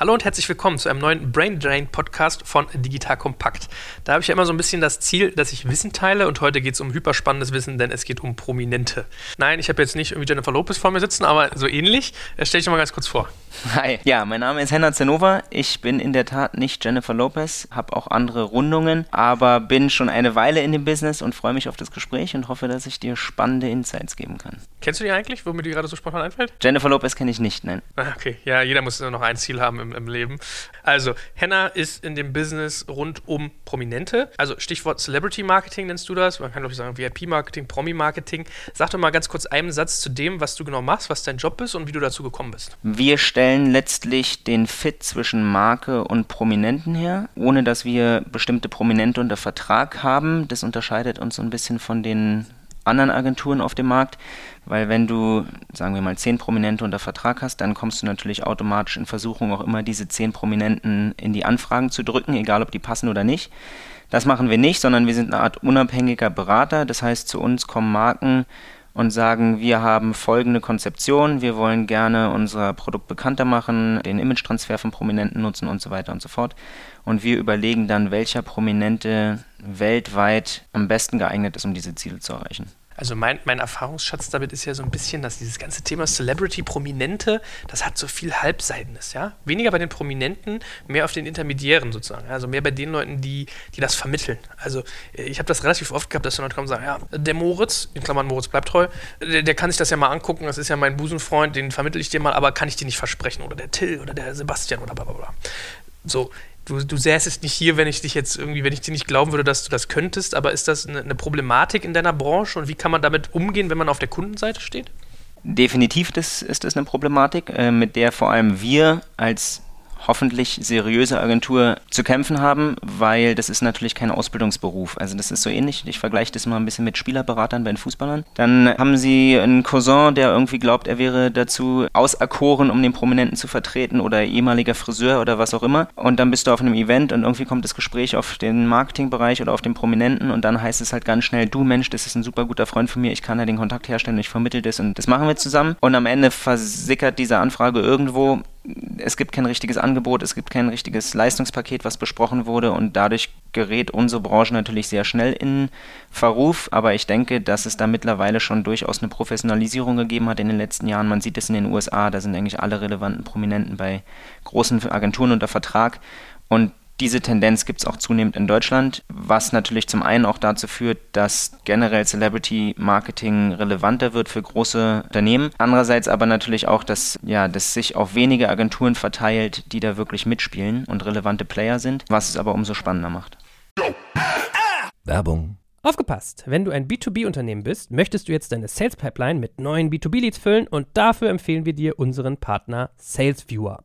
Hallo und herzlich willkommen zu einem neuen Brain Drain Podcast von Digital Kompakt. Da habe ich ja immer so ein bisschen das Ziel, dass ich Wissen teile und heute geht es um hyperspannendes Wissen, denn es geht um Prominente. Nein, ich habe jetzt nicht irgendwie Jennifer Lopez vor mir sitzen, aber so ähnlich. Stell dich mal ganz kurz vor. Hi, ja, mein Name ist Henna Zenova. Ich bin in der Tat nicht Jennifer Lopez, habe auch andere Rundungen, aber bin schon eine Weile in dem Business und freue mich auf das Gespräch und hoffe, dass ich dir spannende Insights geben kann. Kennst du die eigentlich, womit die gerade so spontan einfällt? Jennifer Lopez kenne ich nicht, nein. Ah, okay, ja, jeder muss nur noch ein Ziel haben im, im Leben. Also, Henna ist in dem Business rund um Prominente. Also, Stichwort Celebrity Marketing nennst du das. Man kann, glaube ich, sagen VIP-Marketing, Promi-Marketing. Sag doch mal ganz kurz einen Satz zu dem, was du genau machst, was dein Job ist und wie du dazu gekommen bist. Wir stellen letztlich den Fit zwischen Marke und Prominenten her, ohne dass wir bestimmte Prominente unter Vertrag haben. Das unterscheidet uns so ein bisschen von den anderen Agenturen auf dem Markt, weil wenn du, sagen wir mal, zehn Prominente unter Vertrag hast, dann kommst du natürlich automatisch in Versuchung, auch immer diese zehn Prominenten in die Anfragen zu drücken, egal ob die passen oder nicht. Das machen wir nicht, sondern wir sind eine Art unabhängiger Berater. Das heißt, zu uns kommen Marken und sagen, wir haben folgende Konzeption, wir wollen gerne unser Produkt bekannter machen, den Image-Transfer von Prominenten nutzen und so weiter und so fort. Und wir überlegen dann, welcher Prominente weltweit am besten geeignet ist, um diese Ziele zu erreichen. Also mein, mein Erfahrungsschatz damit ist ja so ein bisschen, dass dieses ganze Thema Celebrity, Prominente, das hat so viel Halbseitenes, ja. Weniger bei den Prominenten, mehr auf den Intermediären sozusagen. Also mehr bei den Leuten, die, die das vermitteln. Also äh, ich habe das relativ oft gehabt, dass Leute kommen und sagen, ja, der Moritz, in Klammern Moritz bleibt treu, der, der, kann sich das ja mal angucken, das ist ja mein Busenfreund, den vermittel ich dir mal, aber kann ich dir nicht versprechen. Oder der Till oder der Sebastian oder bla bla bla. So, du, du säßest nicht hier, wenn ich dich jetzt irgendwie, wenn ich dir nicht glauben würde, dass du das könntest, aber ist das eine, eine Problematik in deiner Branche und wie kann man damit umgehen, wenn man auf der Kundenseite steht? Definitiv das, ist das eine Problematik, äh, mit der vor allem wir als hoffentlich seriöse Agentur zu kämpfen haben, weil das ist natürlich kein Ausbildungsberuf. Also das ist so ähnlich, ich vergleiche das mal ein bisschen mit Spielerberatern bei den Fußballern. Dann haben sie einen Cousin, der irgendwie glaubt, er wäre dazu auserkoren, um den Prominenten zu vertreten oder ehemaliger Friseur oder was auch immer. Und dann bist du auf einem Event und irgendwie kommt das Gespräch auf den Marketingbereich oder auf den Prominenten und dann heißt es halt ganz schnell, du Mensch, das ist ein super guter Freund von mir, ich kann ja den Kontakt herstellen, ich vermittel das und das machen wir zusammen. Und am Ende versickert diese Anfrage irgendwo es gibt kein richtiges Angebot, es gibt kein richtiges Leistungspaket, was besprochen wurde und dadurch gerät unsere Branche natürlich sehr schnell in Verruf. Aber ich denke, dass es da mittlerweile schon durchaus eine Professionalisierung gegeben hat in den letzten Jahren. Man sieht es in den USA, da sind eigentlich alle relevanten Prominenten bei großen Agenturen unter Vertrag und diese Tendenz gibt es auch zunehmend in Deutschland, was natürlich zum einen auch dazu führt, dass generell Celebrity Marketing relevanter wird für große Unternehmen. Andererseits aber natürlich auch, dass ja, das sich auf wenige Agenturen verteilt, die da wirklich mitspielen und relevante Player sind, was es aber umso spannender macht. Werbung Aufgepasst! Wenn du ein B2B-Unternehmen bist, möchtest du jetzt deine Sales Pipeline mit neuen B2B-Leads füllen und dafür empfehlen wir dir unseren Partner SalesViewer.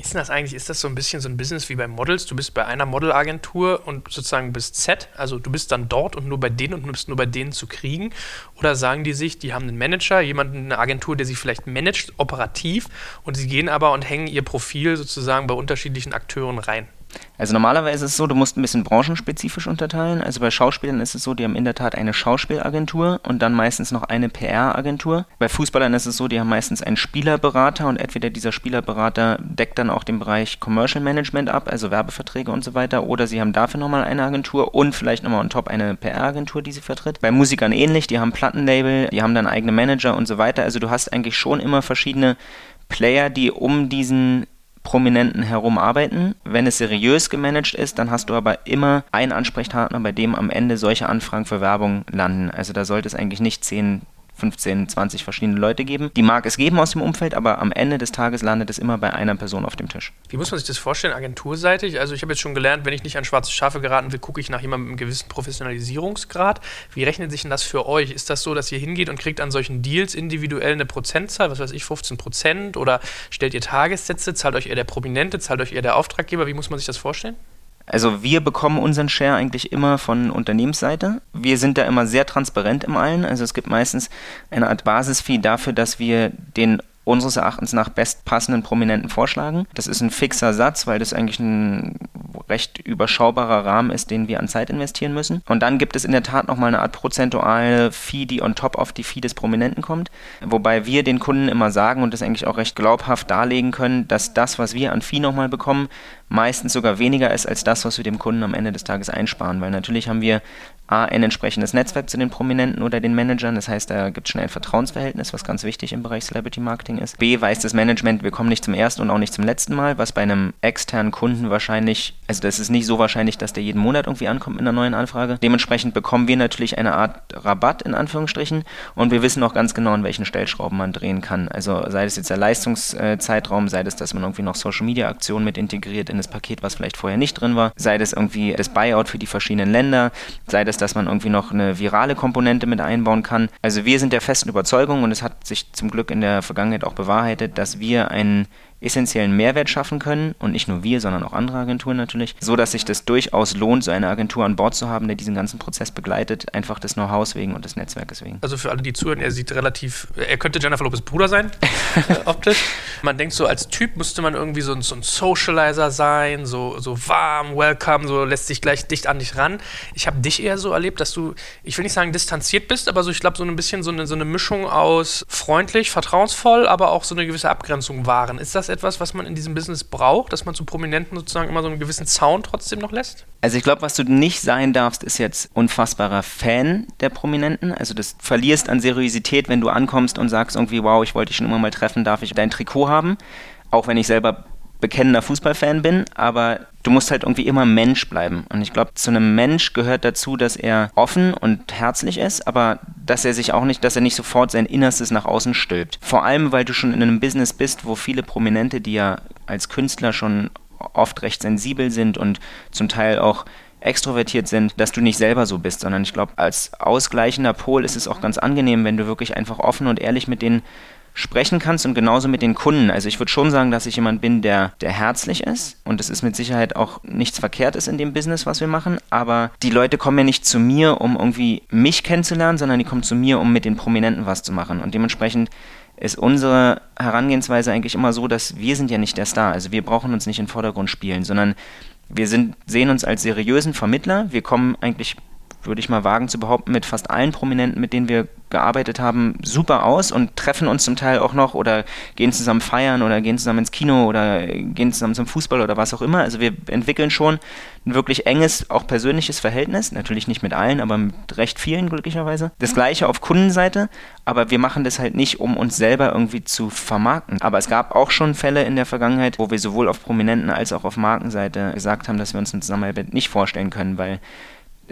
Ist denn das eigentlich? Ist das so ein bisschen so ein Business wie bei Models? Du bist bei einer Modelagentur und sozusagen bist Z, also du bist dann dort und nur bei denen und bist nur bei denen zu kriegen? Oder sagen die sich, die haben einen Manager, jemanden, eine Agentur, der sie vielleicht managt, operativ, und sie gehen aber und hängen ihr Profil sozusagen bei unterschiedlichen Akteuren rein? Also normalerweise ist es so, du musst ein bisschen branchenspezifisch unterteilen. Also bei Schauspielern ist es so, die haben in der Tat eine Schauspielagentur und dann meistens noch eine PR-Agentur. Bei Fußballern ist es so, die haben meistens einen Spielerberater und entweder dieser Spielerberater deckt dann auch den Bereich Commercial Management ab, also Werbeverträge und so weiter, oder sie haben dafür nochmal eine Agentur und vielleicht nochmal on top eine PR-Agentur, die sie vertritt. Bei Musikern ähnlich, die haben Plattenlabel, die haben dann eigene Manager und so weiter. Also du hast eigentlich schon immer verschiedene Player, die um diesen Prominenten herum arbeiten. Wenn es seriös gemanagt ist, dann hast du aber immer einen Ansprechpartner, bei dem am Ende solche Anfragen für Werbung landen. Also da sollte es eigentlich nicht 10 15, 20 verschiedene Leute geben. Die mag es geben aus dem Umfeld, aber am Ende des Tages landet es immer bei einer Person auf dem Tisch. Wie muss man sich das vorstellen, agenturseitig? Also ich habe jetzt schon gelernt, wenn ich nicht an schwarze Schafe geraten will, gucke ich nach jemandem mit einem gewissen Professionalisierungsgrad. Wie rechnet sich denn das für euch? Ist das so, dass ihr hingeht und kriegt an solchen Deals individuell eine Prozentzahl, was weiß ich, 15 Prozent? Oder stellt ihr Tagessätze? Zahlt euch eher der Prominente? Zahlt euch eher der Auftraggeber? Wie muss man sich das vorstellen? Also wir bekommen unseren Share eigentlich immer von Unternehmensseite. Wir sind da immer sehr transparent im allen. Also es gibt meistens eine Art Basisfee dafür, dass wir den unseres Erachtens nach bestpassenden Prominenten vorschlagen. Das ist ein fixer Satz, weil das eigentlich ein recht überschaubarer Rahmen ist, den wir an Zeit investieren müssen. Und dann gibt es in der Tat nochmal eine Art prozentuale Fee, die on top of die Fee des Prominenten kommt. Wobei wir den Kunden immer sagen und das eigentlich auch recht glaubhaft darlegen können, dass das, was wir an Fee nochmal bekommen, meistens sogar weniger ist als das, was wir dem Kunden am Ende des Tages einsparen. Weil natürlich haben wir A, ein entsprechendes Netzwerk zu den Prominenten oder den Managern. Das heißt, da gibt es schon ein Vertrauensverhältnis, was ganz wichtig im Bereich Celebrity Marketing ist. B, weiß das Management, wir kommen nicht zum ersten und auch nicht zum letzten Mal, was bei einem externen Kunden wahrscheinlich, also das ist nicht so wahrscheinlich, dass der jeden Monat irgendwie ankommt mit einer neuen Anfrage. Dementsprechend bekommen wir natürlich eine Art Rabatt in Anführungsstrichen und wir wissen auch ganz genau, an welchen Stellschrauben man drehen kann. Also sei es jetzt der Leistungszeitraum, sei es, dass man irgendwie noch Social Media Aktionen mit integriert in das Paket, was vielleicht vorher nicht drin war, sei das irgendwie das Buyout für die verschiedenen Länder, sei das dass man irgendwie noch eine virale Komponente mit einbauen kann. Also wir sind der festen Überzeugung und es hat sich zum Glück in der Vergangenheit auch bewahrheitet, dass wir einen essentiellen Mehrwert schaffen können und nicht nur wir, sondern auch andere Agenturen natürlich, so dass sich das durchaus lohnt, so eine Agentur an Bord zu haben, der diesen ganzen Prozess begleitet, einfach des Know-hows wegen und des Netzwerkes wegen. Also für alle, die zuhören, er sieht relativ, er könnte Jennifer Lopez Bruder sein, äh, optisch. Man denkt so, als Typ müsste man irgendwie so ein, so ein Socializer sein, so, so warm, welcome, so lässt sich gleich dicht an dich ran. Ich habe dich eher so erlebt, dass du, ich will nicht sagen distanziert bist, aber so, ich glaube, so ein bisschen so eine, so eine Mischung aus freundlich, vertrauensvoll, aber auch so eine gewisse Abgrenzung wahren. Ist das etwas, was man in diesem Business braucht, dass man zu Prominenten sozusagen immer so einen gewissen Zaun trotzdem noch lässt? Also ich glaube, was du nicht sein darfst, ist jetzt unfassbarer Fan der Prominenten. Also das verlierst an Seriosität, wenn du ankommst und sagst irgendwie, wow, ich wollte dich schon immer mal treffen, darf ich dein Trikot haben? Auch wenn ich selber bekennender Fußballfan bin, aber du musst halt irgendwie immer Mensch bleiben. Und ich glaube, zu einem Mensch gehört dazu, dass er offen und herzlich ist, aber dass er sich auch nicht, dass er nicht sofort sein Innerstes nach außen stülpt. Vor allem, weil du schon in einem Business bist, wo viele Prominente, die ja als Künstler schon oft recht sensibel sind und zum Teil auch extrovertiert sind, dass du nicht selber so bist, sondern ich glaube, als ausgleichender Pol ist es auch ganz angenehm, wenn du wirklich einfach offen und ehrlich mit denen sprechen kannst und genauso mit den Kunden. Also ich würde schon sagen, dass ich jemand bin, der, der herzlich ist und es ist mit Sicherheit auch nichts Verkehrtes in dem Business, was wir machen, aber die Leute kommen ja nicht zu mir, um irgendwie mich kennenzulernen, sondern die kommen zu mir, um mit den Prominenten was zu machen. Und dementsprechend ist unsere Herangehensweise eigentlich immer so, dass wir sind ja nicht der Star, also wir brauchen uns nicht in den Vordergrund spielen, sondern wir sind, sehen uns als seriösen Vermittler, wir kommen eigentlich würde ich mal wagen zu behaupten, mit fast allen Prominenten, mit denen wir gearbeitet haben, super aus und treffen uns zum Teil auch noch oder gehen zusammen feiern oder gehen zusammen ins Kino oder gehen zusammen zum Fußball oder was auch immer. Also wir entwickeln schon ein wirklich enges, auch persönliches Verhältnis. Natürlich nicht mit allen, aber mit recht vielen glücklicherweise. Das gleiche auf Kundenseite, aber wir machen das halt nicht, um uns selber irgendwie zu vermarkten. Aber es gab auch schon Fälle in der Vergangenheit, wo wir sowohl auf Prominenten als auch auf Markenseite gesagt haben, dass wir uns eine Zusammenarbeit nicht vorstellen können, weil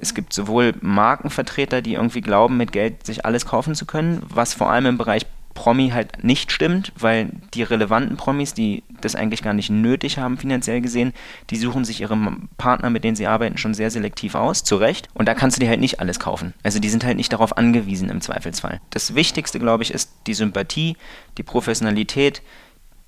es gibt sowohl Markenvertreter, die irgendwie glauben, mit Geld sich alles kaufen zu können, was vor allem im Bereich Promi halt nicht stimmt, weil die relevanten Promis, die das eigentlich gar nicht nötig haben, finanziell gesehen, die suchen sich ihre Partner, mit denen sie arbeiten, schon sehr selektiv aus, zu Recht. Und da kannst du dir halt nicht alles kaufen. Also die sind halt nicht darauf angewiesen im Zweifelsfall. Das Wichtigste, glaube ich, ist die Sympathie, die Professionalität,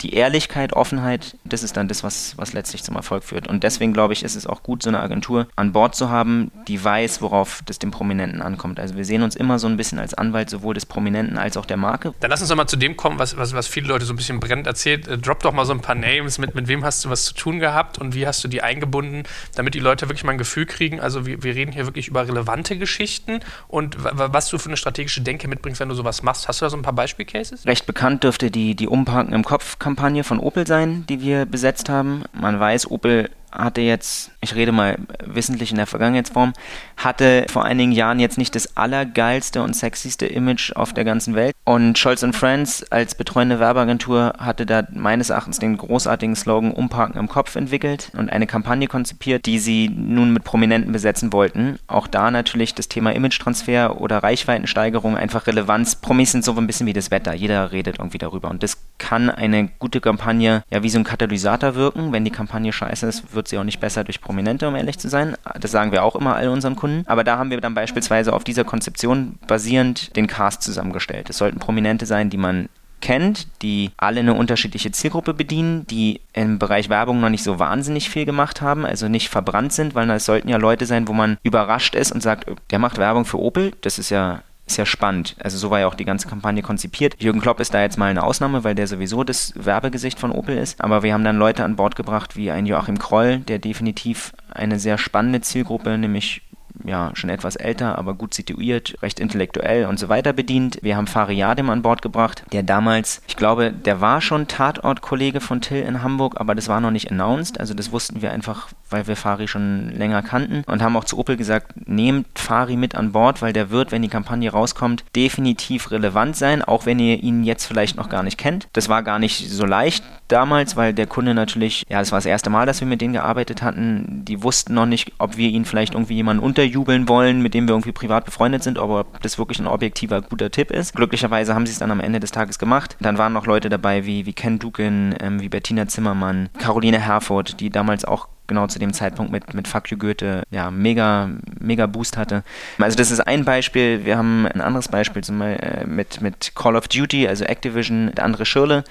die Ehrlichkeit, Offenheit, das ist dann das, was, was letztlich zum Erfolg führt. Und deswegen glaube ich, ist es auch gut, so eine Agentur an Bord zu haben, die weiß, worauf das dem Prominenten ankommt. Also wir sehen uns immer so ein bisschen als Anwalt sowohl des Prominenten als auch der Marke. Dann lass uns doch mal zu dem kommen, was, was, was viele Leute so ein bisschen brennend erzählt. Äh, drop doch mal so ein paar Names, mit, mit wem hast du was zu tun gehabt und wie hast du die eingebunden, damit die Leute wirklich mal ein Gefühl kriegen. Also wir, wir reden hier wirklich über relevante Geschichten und was du für eine strategische Denke mitbringst, wenn du sowas machst. Hast du da so ein paar Beispielcases? Recht bekannt dürfte die, die Umparken im Kopf Kampagne von Opel sein, die wir besetzt haben. Man weiß, Opel hatte jetzt, ich rede mal wissentlich in der Vergangenheitsform, hatte vor einigen Jahren jetzt nicht das allergeilste und sexyste Image auf der ganzen Welt. Und Scholz Friends als betreuende Werbeagentur hatte da meines Erachtens den großartigen Slogan Umparken im Kopf entwickelt und eine Kampagne konzipiert, die sie nun mit Prominenten besetzen wollten. Auch da natürlich das Thema Image-Transfer oder Reichweitensteigerung, einfach Relevanz. Promis sind so ein bisschen wie das Wetter. Jeder redet irgendwie darüber. Und das kann eine gute Kampagne ja wie so ein Katalysator wirken. Wenn die Kampagne scheiße ist, wird sie auch nicht besser durch Prominente, um ehrlich zu sein. Das sagen wir auch immer all unseren Kunden. Aber da haben wir dann beispielsweise auf dieser Konzeption basierend den Cast zusammengestellt. Es sollten Prominente sein, die man kennt, die alle eine unterschiedliche Zielgruppe bedienen, die im Bereich Werbung noch nicht so wahnsinnig viel gemacht haben, also nicht verbrannt sind, weil es sollten ja Leute sein, wo man überrascht ist und sagt, der macht Werbung für Opel, das ist ja ist ja spannend. Also so war ja auch die ganze Kampagne konzipiert. Jürgen Klopp ist da jetzt mal eine Ausnahme, weil der sowieso das Werbegesicht von Opel ist. Aber wir haben dann Leute an Bord gebracht wie ein Joachim Kroll, der definitiv eine sehr spannende Zielgruppe, nämlich ja, schon etwas älter, aber gut situiert, recht intellektuell und so weiter bedient. Wir haben Fari Yadim an Bord gebracht, der damals, ich glaube, der war schon Tatortkollege von Till in Hamburg, aber das war noch nicht announced, also das wussten wir einfach, weil wir Fari schon länger kannten und haben auch zu Opel gesagt, nehmt Fari mit an Bord, weil der wird, wenn die Kampagne rauskommt, definitiv relevant sein, auch wenn ihr ihn jetzt vielleicht noch gar nicht kennt. Das war gar nicht so leicht damals, weil der Kunde natürlich, ja, das war das erste Mal, dass wir mit denen gearbeitet hatten, die wussten noch nicht, ob wir ihn vielleicht irgendwie jemanden unter unterjubeln wollen, mit dem wir irgendwie privat befreundet sind, aber ob das wirklich ein objektiver, guter Tipp ist. Glücklicherweise haben sie es dann am Ende des Tages gemacht. Dann waren noch Leute dabei wie, wie Ken Dukin, ähm, wie Bettina Zimmermann, Caroline Herford, die damals auch genau zu dem Zeitpunkt mit, mit Fuck You Goethe ja, mega, mega Boost hatte. Also das ist ein Beispiel. Wir haben ein anderes Beispiel zum Beispiel, äh, mit, mit Call of Duty, also Activision, der andere Schirle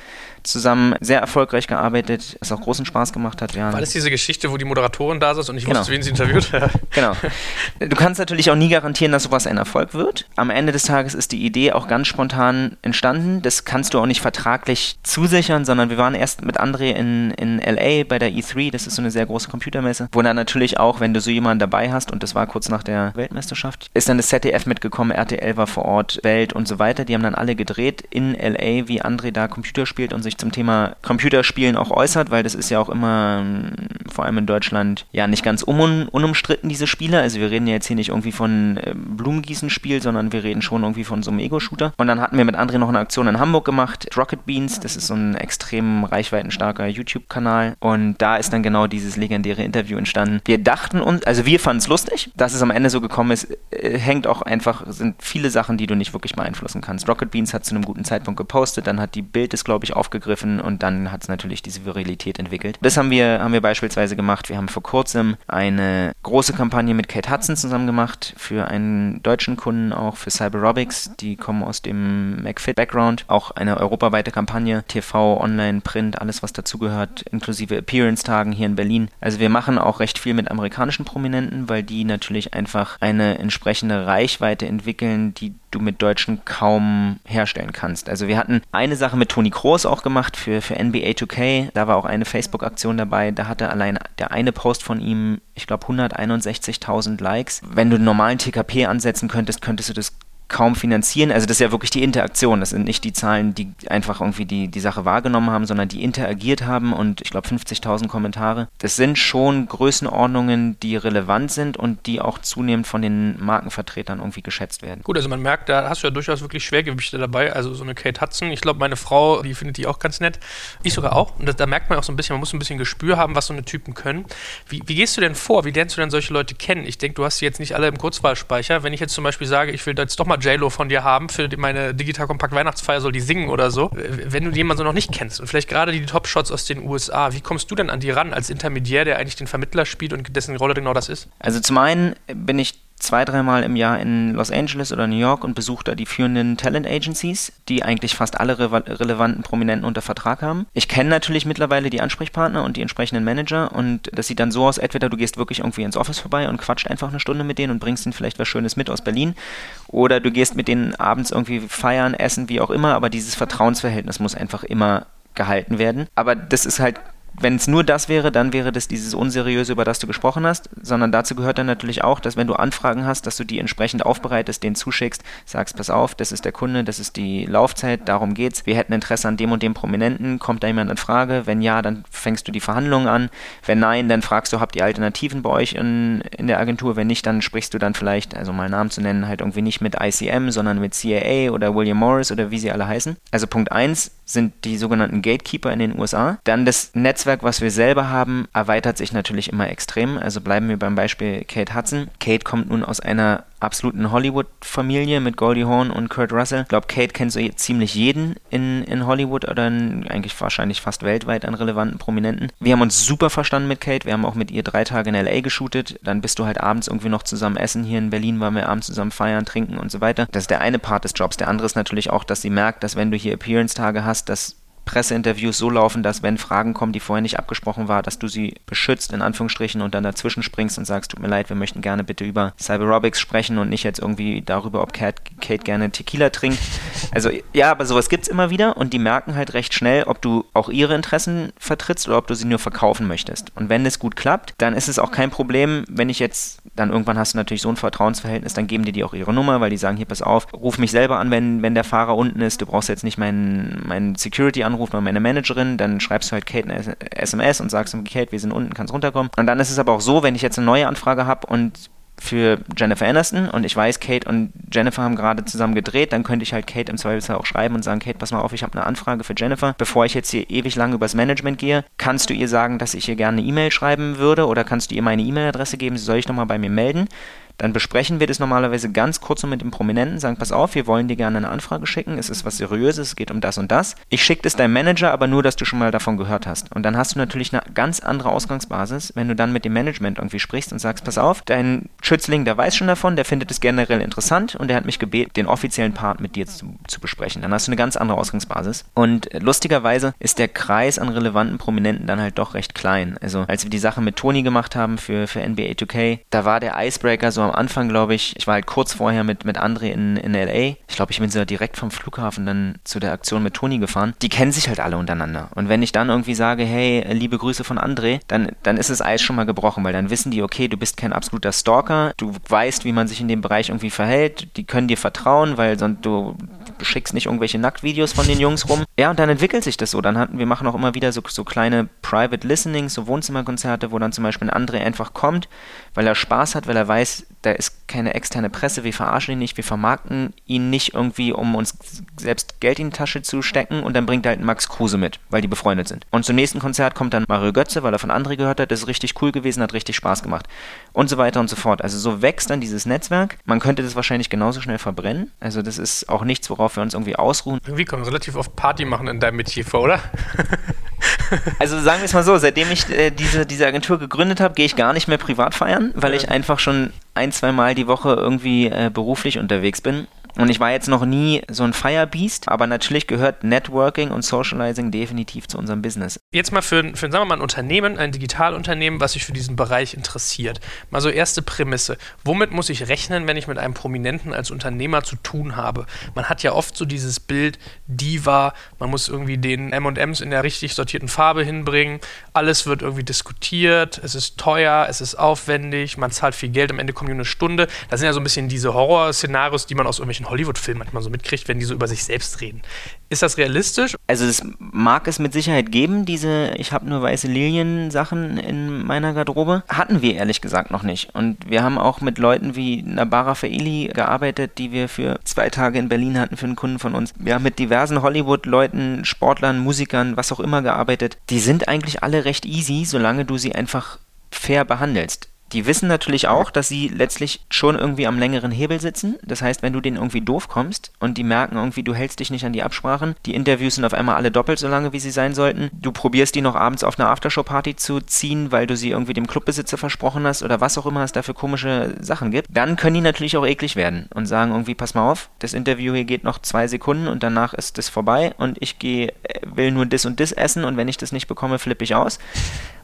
zusammen sehr erfolgreich gearbeitet, was auch großen Spaß gemacht hat. Ja. War das diese Geschichte, wo die Moderatorin da saß und ich genau. wusste, wen sie interviewt? genau. Du kannst natürlich auch nie garantieren, dass sowas ein Erfolg wird. Am Ende des Tages ist die Idee auch ganz spontan entstanden. Das kannst du auch nicht vertraglich zusichern, sondern wir waren erst mit André in, in LA bei der E3, das ist so eine sehr große Computermesse, wo dann natürlich auch, wenn du so jemanden dabei hast, und das war kurz nach der Weltmeisterschaft, ist dann das ZDF mitgekommen, RTL war vor Ort, Welt und so weiter. Die haben dann alle gedreht in LA, wie André da Computer spielt und sich zum Thema Computerspielen auch äußert, weil das ist ja auch immer, ähm, vor allem in Deutschland, ja nicht ganz un unumstritten, diese Spiele. Also wir reden ja jetzt hier nicht irgendwie von äh, Blumengießen-Spiel, sondern wir reden schon irgendwie von so einem Ego-Shooter. Und dann hatten wir mit André noch eine Aktion in Hamburg gemacht, Rocket Beans, das ist so ein extrem reichweitenstarker YouTube-Kanal. Und da ist dann genau dieses legendäre Interview entstanden. Wir dachten uns, also wir fanden es lustig, dass es am Ende so gekommen ist, äh, hängt auch einfach, sind viele Sachen, die du nicht wirklich beeinflussen kannst. Rocket Beans hat zu einem guten Zeitpunkt gepostet, dann hat die Bild es, glaube ich, aufgegriffen aufgegriffen und dann hat es natürlich diese Viralität entwickelt. Das haben wir, haben wir beispielsweise gemacht. Wir haben vor kurzem eine große Kampagne mit Kate Hudson zusammen gemacht für einen deutschen Kunden auch für Cyberobics. Die kommen aus dem McFit-Background. Auch eine europaweite Kampagne, TV, Online, Print, alles was dazugehört, inklusive Appearance-Tagen hier in Berlin. Also wir machen auch recht viel mit amerikanischen Prominenten, weil die natürlich einfach eine entsprechende Reichweite entwickeln, die du mit Deutschen kaum herstellen kannst. Also wir hatten eine Sache mit Toni Kroos auch gemacht für, für NBA 2K. Da war auch eine Facebook-Aktion dabei. Da hatte allein der eine Post von ihm, ich glaube, 161.000 Likes. Wenn du einen normalen TKP ansetzen könntest, könntest du das kaum finanzieren. Also das ist ja wirklich die Interaktion. Das sind nicht die Zahlen, die einfach irgendwie die, die Sache wahrgenommen haben, sondern die interagiert haben und ich glaube 50.000 Kommentare. Das sind schon Größenordnungen, die relevant sind und die auch zunehmend von den Markenvertretern irgendwie geschätzt werden. Gut, also man merkt, da hast du ja durchaus wirklich Schwergewichte dabei. Also so eine Kate Hudson, ich glaube meine Frau, die findet die auch ganz nett. Ich sogar auch. Und das, da merkt man auch so ein bisschen, man muss ein bisschen Gespür haben, was so eine Typen können. Wie, wie gehst du denn vor? Wie lernst du denn solche Leute kennen? Ich denke, du hast sie jetzt nicht alle im Kurzwahlspeicher. Wenn ich jetzt zum Beispiel sage, ich will jetzt doch mal JLo von dir haben für meine Digital Kompakt Weihnachtsfeier, soll die singen oder so. Wenn du jemanden so noch nicht kennst und vielleicht gerade die Top-Shots aus den USA, wie kommst du denn an die ran als Intermediär, der eigentlich den Vermittler spielt und dessen Rolle genau das ist? Also zum einen bin ich zwei, dreimal im Jahr in Los Angeles oder New York und besuche da die führenden Talent Agencies, die eigentlich fast alle re relevanten Prominenten unter Vertrag haben. Ich kenne natürlich mittlerweile die Ansprechpartner und die entsprechenden Manager und das sieht dann so aus, entweder du gehst wirklich irgendwie ins Office vorbei und quatscht einfach eine Stunde mit denen und bringst ihnen vielleicht was Schönes mit aus Berlin oder du gehst mit denen abends irgendwie feiern, essen, wie auch immer, aber dieses Vertrauensverhältnis muss einfach immer gehalten werden. Aber das ist halt wenn es nur das wäre, dann wäre das dieses Unseriöse, über das du gesprochen hast, sondern dazu gehört dann natürlich auch, dass wenn du Anfragen hast, dass du die entsprechend aufbereitest, denen zuschickst, sagst, pass auf, das ist der Kunde, das ist die Laufzeit, darum geht's, wir hätten Interesse an dem und dem Prominenten, kommt da jemand in Frage? Wenn ja, dann fängst du die Verhandlungen an. Wenn nein, dann fragst du, habt ihr Alternativen bei euch in, in der Agentur? Wenn nicht, dann sprichst du dann vielleicht, also mal Namen zu nennen, halt irgendwie nicht mit ICM, sondern mit CAA oder William Morris oder wie sie alle heißen. Also Punkt 1 sind die sogenannten Gatekeeper in den USA. Dann das Netzwerk, was wir selber haben, erweitert sich natürlich immer extrem. Also bleiben wir beim Beispiel Kate Hudson. Kate kommt nun aus einer absoluten Hollywood-Familie mit Goldie Hawn und Kurt Russell. Ich glaube, Kate kennt so ziemlich jeden in, in Hollywood oder in, eigentlich wahrscheinlich fast weltweit an relevanten Prominenten. Wir haben uns super verstanden mit Kate. Wir haben auch mit ihr drei Tage in L.A. geshootet. Dann bist du halt abends irgendwie noch zusammen essen. Hier in Berlin waren wir abends zusammen feiern, trinken und so weiter. Das ist der eine Part des Jobs. Der andere ist natürlich auch, dass sie merkt, dass wenn du hier Appearance-Tage hast, dass Presseinterviews so laufen, dass wenn Fragen kommen, die vorher nicht abgesprochen war, dass du sie beschützt, in Anführungsstrichen, und dann dazwischen springst und sagst, tut mir leid, wir möchten gerne bitte über Cyberobics sprechen und nicht jetzt irgendwie darüber, ob Kate, Kate gerne Tequila trinkt. Also ja, aber sowas gibt es immer wieder und die merken halt recht schnell, ob du auch ihre Interessen vertrittst oder ob du sie nur verkaufen möchtest. Und wenn es gut klappt, dann ist es auch kein Problem, wenn ich jetzt, dann irgendwann hast du natürlich so ein Vertrauensverhältnis, dann geben die dir auch ihre Nummer, weil die sagen, hier, pass auf, ruf mich selber an, wenn, wenn der Fahrer unten ist, du brauchst jetzt nicht meinen, meinen Security-Anruf ruft mal meine Managerin, dann schreibst du halt Kate eine SMS und sagst, Kate, wir sind unten, kannst runterkommen. Und dann ist es aber auch so, wenn ich jetzt eine neue Anfrage habe und für Jennifer Aniston und ich weiß, Kate und Jennifer haben gerade zusammen gedreht, dann könnte ich halt Kate im Zweifelsfall auch schreiben und sagen, Kate, pass mal auf, ich habe eine Anfrage für Jennifer. Bevor ich jetzt hier ewig lang übers Management gehe, kannst du ihr sagen, dass ich ihr gerne eine E-Mail schreiben würde oder kannst du ihr meine E-Mail-Adresse geben, sie soll ich nochmal bei mir melden. Dann besprechen wir das normalerweise ganz kurz mit dem Prominenten, sagen, pass auf, wir wollen dir gerne eine Anfrage schicken, es ist was Seriöses, es geht um das und das. Ich schicke das deinem Manager, aber nur, dass du schon mal davon gehört hast. Und dann hast du natürlich eine ganz andere Ausgangsbasis, wenn du dann mit dem Management irgendwie sprichst und sagst, pass auf, dein Schützling, der weiß schon davon, der findet es generell interessant und der hat mich gebeten, den offiziellen Part mit dir zu, zu besprechen. Dann hast du eine ganz andere Ausgangsbasis. Und lustigerweise ist der Kreis an relevanten Prominenten dann halt doch recht klein. Also als wir die Sache mit Toni gemacht haben für, für NBA 2K, da war der Icebreaker so am Anfang, glaube ich, ich war halt kurz vorher mit, mit André in, in L.A. Ich glaube, ich bin sogar direkt vom Flughafen dann zu der Aktion mit Toni gefahren. Die kennen sich halt alle untereinander. Und wenn ich dann irgendwie sage, hey, liebe Grüße von André, dann, dann ist das Eis schon mal gebrochen, weil dann wissen die, okay, du bist kein absoluter Stalker, du weißt, wie man sich in dem Bereich irgendwie verhält, die können dir vertrauen, weil sonst du schickst nicht irgendwelche Nacktvideos von den Jungs rum. Ja, und dann entwickelt sich das so. Dann hatten wir machen auch immer wieder so, so kleine Private Listenings, so Wohnzimmerkonzerte, wo dann zum Beispiel ein André einfach kommt, weil er Spaß hat, weil er weiß, da ist keine externe Presse, wir verarschen ihn nicht, wir vermarkten ihn nicht irgendwie, um uns selbst Geld in die Tasche zu stecken und dann bringt er halt Max Kruse mit, weil die befreundet sind. Und zum nächsten Konzert kommt dann Mario Götze, weil er von André gehört hat, das ist richtig cool gewesen, hat richtig Spaß gemacht und so weiter und so fort. Also so wächst dann dieses Netzwerk. Man könnte das wahrscheinlich genauso schnell verbrennen. Also das ist auch nichts, worauf wir uns irgendwie ausruhen. Irgendwie kommen relativ oft Party machen in deinem Metier vor, oder? also sagen wir es mal so, seitdem ich äh, diese, diese Agentur gegründet habe, gehe ich gar nicht mehr privat feiern, weil ich einfach schon ein, zwei Mal die Woche irgendwie äh, beruflich unterwegs bin und ich war jetzt noch nie so ein Firebeast, aber natürlich gehört Networking und Socializing definitiv zu unserem Business. Jetzt mal für, für sagen wir mal, ein Unternehmen, ein Digitalunternehmen, was sich für diesen Bereich interessiert. Mal so erste Prämisse. Womit muss ich rechnen, wenn ich mit einem Prominenten als Unternehmer zu tun habe? Man hat ja oft so dieses Bild, Diva, man muss irgendwie den M&Ms in der richtig sortierten Farbe hinbringen. Alles wird irgendwie diskutiert, es ist teuer, es ist aufwendig, man zahlt viel Geld, am Ende kommt nur eine Stunde. Das sind ja so ein bisschen diese Horrorszenarios, die man aus irgendwelchen Hollywood-Filmen manchmal so mitkriegt, wenn die so über sich selbst reden. Ist das realistisch? Also es mag es mit Sicherheit geben, diese ich habe nur weiße Lilien-Sachen in meiner Garderobe. Hatten wir ehrlich gesagt noch nicht. Und wir haben auch mit Leuten wie Nabara Faili gearbeitet, die wir für zwei Tage in Berlin hatten für einen Kunden von uns. Wir haben mit diversen Hollywood-Leuten, Sportlern, Musikern, was auch immer gearbeitet. Die sind eigentlich alle recht easy, solange du sie einfach fair behandelst. Die wissen natürlich auch, dass sie letztlich schon irgendwie am längeren Hebel sitzen. Das heißt, wenn du denen irgendwie doof kommst und die merken irgendwie, du hältst dich nicht an die Absprachen, die Interviews sind auf einmal alle doppelt so lange, wie sie sein sollten, du probierst die noch abends auf eine Aftershow-Party zu ziehen, weil du sie irgendwie dem Clubbesitzer versprochen hast oder was auch immer es da für komische Sachen gibt, dann können die natürlich auch eklig werden und sagen irgendwie, pass mal auf, das Interview hier geht noch zwei Sekunden und danach ist es vorbei und ich gehe, äh, will nur das und das essen und wenn ich das nicht bekomme, flippe ich aus.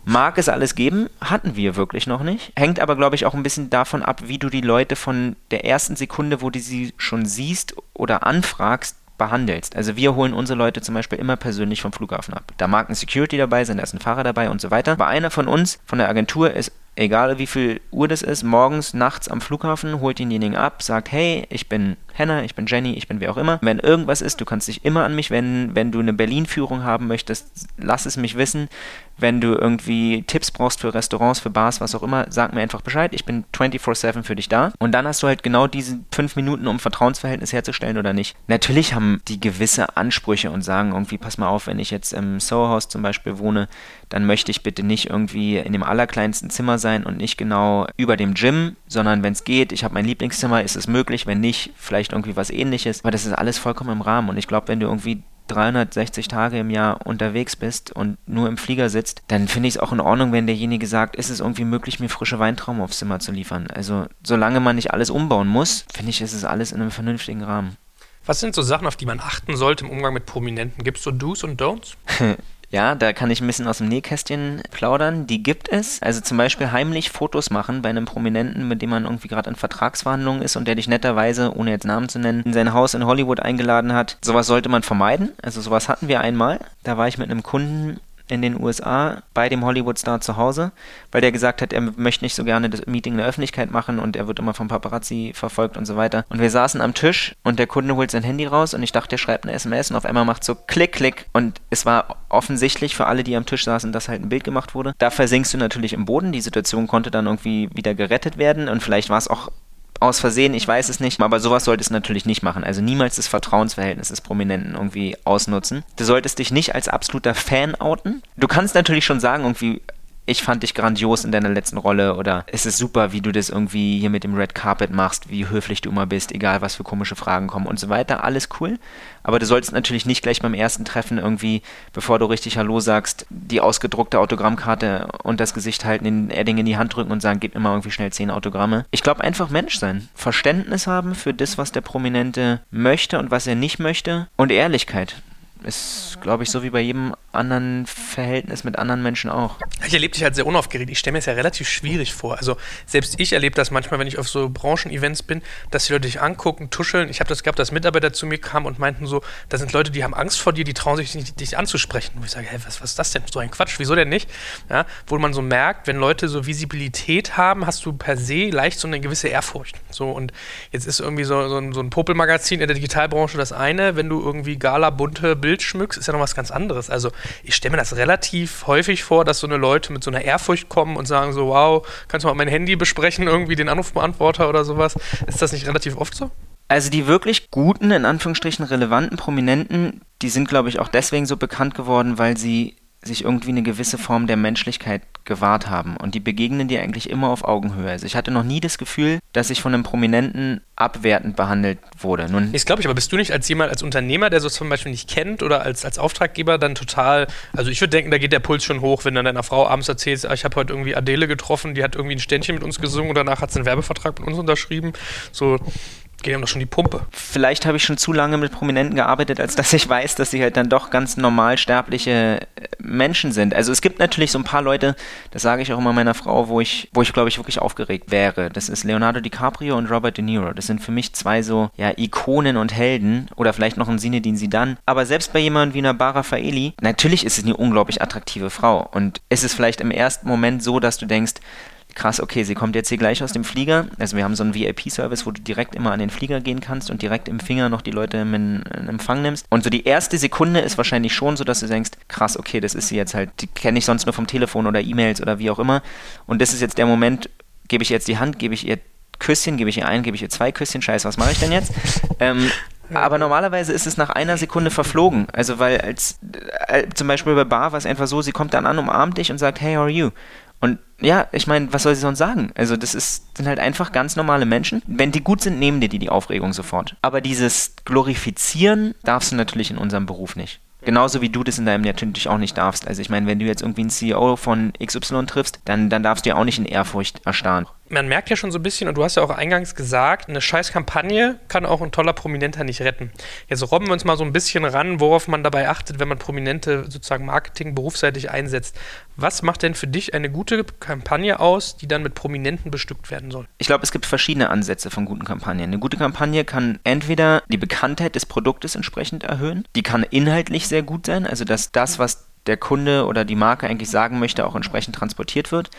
Mag es alles geben, hatten wir wirklich noch nicht. Hängt aber, glaube ich, auch ein bisschen davon ab, wie du die Leute von der ersten Sekunde, wo du sie schon siehst oder anfragst, behandelst. Also wir holen unsere Leute zum Beispiel immer persönlich vom Flughafen ab. Da mag ein Security dabei sein, da ist ein Fahrer dabei und so weiter. Aber einer von uns, von der Agentur, ist egal wie viel Uhr das ist, morgens, nachts am Flughafen, holt denjenigen ab, sagt, hey, ich bin Hannah, ich bin Jenny, ich bin wer auch immer. Wenn irgendwas ist, du kannst dich immer an mich wenden. Wenn du eine Berlin-Führung haben möchtest, lass es mich wissen. Wenn du irgendwie Tipps brauchst für Restaurants, für Bars, was auch immer, sag mir einfach Bescheid. Ich bin 24-7 für dich da. Und dann hast du halt genau diese fünf Minuten, um Vertrauensverhältnis herzustellen oder nicht. Natürlich haben die gewisse Ansprüche und sagen irgendwie, pass mal auf, wenn ich jetzt im Soho-Haus zum Beispiel wohne, dann möchte ich bitte nicht irgendwie in dem allerkleinsten Zimmer sein und nicht genau über dem Gym, sondern wenn es geht, ich habe mein Lieblingszimmer, ist es möglich, wenn nicht, vielleicht irgendwie was ähnliches. Aber das ist alles vollkommen im Rahmen und ich glaube, wenn du irgendwie 360 Tage im Jahr unterwegs bist und nur im Flieger sitzt, dann finde ich es auch in Ordnung, wenn derjenige sagt, ist es irgendwie möglich, mir frische Weintrauben aufs Zimmer zu liefern. Also solange man nicht alles umbauen muss, finde ich, ist es alles in einem vernünftigen Rahmen. Was sind so Sachen, auf die man achten sollte im Umgang mit Prominenten? Gibt es so Do's und Don'ts? Ja, da kann ich ein bisschen aus dem Nähkästchen plaudern. Die gibt es. Also zum Beispiel heimlich Fotos machen bei einem Prominenten, mit dem man irgendwie gerade in Vertragsverhandlungen ist und der dich netterweise, ohne jetzt Namen zu nennen, in sein Haus in Hollywood eingeladen hat. Sowas sollte man vermeiden. Also sowas hatten wir einmal. Da war ich mit einem Kunden in den USA bei dem Hollywood-Star zu Hause, weil der gesagt hat, er möchte nicht so gerne das Meeting in der Öffentlichkeit machen und er wird immer vom Paparazzi verfolgt und so weiter. Und wir saßen am Tisch und der Kunde holt sein Handy raus und ich dachte, der schreibt eine SMS und auf einmal macht so Klick, Klick und es war offensichtlich für alle, die am Tisch saßen, dass halt ein Bild gemacht wurde. Da versinkst du natürlich im Boden. Die Situation konnte dann irgendwie wieder gerettet werden und vielleicht war es auch aus Versehen, ich weiß es nicht, aber sowas solltest du natürlich nicht machen. Also niemals das Vertrauensverhältnis des Prominenten irgendwie ausnutzen. Du solltest dich nicht als absoluter Fan outen. Du kannst natürlich schon sagen, irgendwie, ich fand dich grandios in deiner letzten Rolle oder es ist super, wie du das irgendwie hier mit dem Red Carpet machst, wie höflich du immer bist, egal was für komische Fragen kommen und so weiter. Alles cool. Aber du solltest natürlich nicht gleich beim ersten Treffen irgendwie, bevor du richtig Hallo sagst, die ausgedruckte Autogrammkarte und das Gesicht halten, den Edding in die Hand drücken und sagen, gib mir mal irgendwie schnell zehn Autogramme. Ich glaube einfach Mensch sein. Verständnis haben für das, was der Prominente möchte und was er nicht möchte und Ehrlichkeit ist, glaube ich, so wie bei jedem anderen Verhältnis mit anderen Menschen auch. Ich erlebe dich halt sehr unaufgeregt. Ich stelle mir es ja relativ schwierig vor. Also selbst ich erlebe das manchmal, wenn ich auf so Branchen-Events bin, dass die Leute dich angucken, tuscheln. Ich habe das gehabt, dass Mitarbeiter zu mir kamen und meinten so, da sind Leute, die haben Angst vor dir, die trauen sich nicht, dich anzusprechen. Und ich sage, hey, was, was ist das denn? So ein Quatsch, wieso denn nicht? Ja, wo man so merkt, wenn Leute so Visibilität haben, hast du per se leicht so eine gewisse Ehrfurcht. So, und jetzt ist irgendwie so, so ein, so ein Popelmagazin in der Digitalbranche das eine, wenn du irgendwie gala bunte Bild schmückst, ist ja noch was ganz anderes. Also ich stelle mir das relativ häufig vor, dass so eine Leute mit so einer Ehrfurcht kommen und sagen so, wow, kannst du mal mein Handy besprechen, irgendwie den Anrufbeantworter oder sowas. Ist das nicht relativ oft so? Also die wirklich guten, in Anführungsstrichen relevanten Prominenten, die sind, glaube ich, auch deswegen so bekannt geworden, weil sie sich irgendwie eine gewisse Form der Menschlichkeit gewahrt haben. Und die begegnen dir eigentlich immer auf Augenhöhe. Also ich hatte noch nie das Gefühl, dass ich von einem Prominenten abwertend behandelt wurde. Nun, das glaube ich, aber bist du nicht als jemand, als Unternehmer, der so zum Beispiel nicht kennt oder als, als Auftraggeber dann total, also ich würde denken, da geht der Puls schon hoch, wenn dann deiner Frau abends erzählst, ah, ich habe heute irgendwie Adele getroffen, die hat irgendwie ein Ständchen mit uns gesungen und danach hat sie einen Werbevertrag mit uns unterschrieben. So, geht ihm doch schon die Pumpe. Vielleicht habe ich schon zu lange mit Prominenten gearbeitet, als dass ich weiß, dass sie halt dann doch ganz normal sterbliche äh, Menschen sind. Also es gibt natürlich so ein paar Leute, das sage ich auch immer meiner Frau, wo ich, wo ich glaube ich wirklich aufgeregt wäre. Das ist Leonardo DiCaprio und Robert De Niro. Das sind für mich zwei so ja, Ikonen und Helden oder vielleicht noch ein Sinedin Sidan. Aber selbst bei jemandem wie einer Bara Faeli, natürlich ist es eine unglaublich attraktive Frau und ist es vielleicht im ersten Moment so, dass du denkst, krass, okay, sie kommt jetzt hier gleich aus dem Flieger. Also wir haben so einen VIP-Service, wo du direkt immer an den Flieger gehen kannst und direkt im Finger noch die Leute in, Empfang nimmst. Und so die erste Sekunde ist wahrscheinlich schon so, dass du denkst, krass, okay, das ist sie jetzt halt, die kenne ich sonst nur vom Telefon oder E-Mails oder wie auch immer. Und das ist jetzt der Moment, gebe ich jetzt die Hand, gebe ich ihr Küsschen, gebe ich ihr ein, gebe ich ihr zwei Küsschen, scheiße, was mache ich denn jetzt? ähm, aber normalerweise ist es nach einer Sekunde verflogen. Also weil als äh, zum Beispiel bei Bar war es einfach so, sie kommt dann an, umarmt dich und sagt, hey, how are you? Und ja, ich meine, was soll sie sonst sagen? Also das ist, sind halt einfach ganz normale Menschen. Wenn die gut sind, nehmen dir die die Aufregung sofort. Aber dieses Glorifizieren darfst du natürlich in unserem Beruf nicht. Genauso wie du das in deinem natürlich auch nicht darfst. Also ich meine, wenn du jetzt irgendwie einen CEO von XY triffst, dann, dann darfst du ja auch nicht in Ehrfurcht erstarren. Man merkt ja schon so ein bisschen, und du hast ja auch eingangs gesagt, eine scheiß Kampagne kann auch ein toller Prominenter nicht retten. Jetzt robben wir uns mal so ein bisschen ran, worauf man dabei achtet, wenn man Prominente sozusagen Marketing berufsseitig einsetzt. Was macht denn für dich eine gute Kampagne aus, die dann mit Prominenten bestückt werden soll? Ich glaube, es gibt verschiedene Ansätze von guten Kampagnen. Eine gute Kampagne kann entweder die Bekanntheit des Produktes entsprechend erhöhen, die kann inhaltlich sehr gut sein, also dass das, was der Kunde oder die Marke eigentlich sagen möchte, auch entsprechend transportiert wird.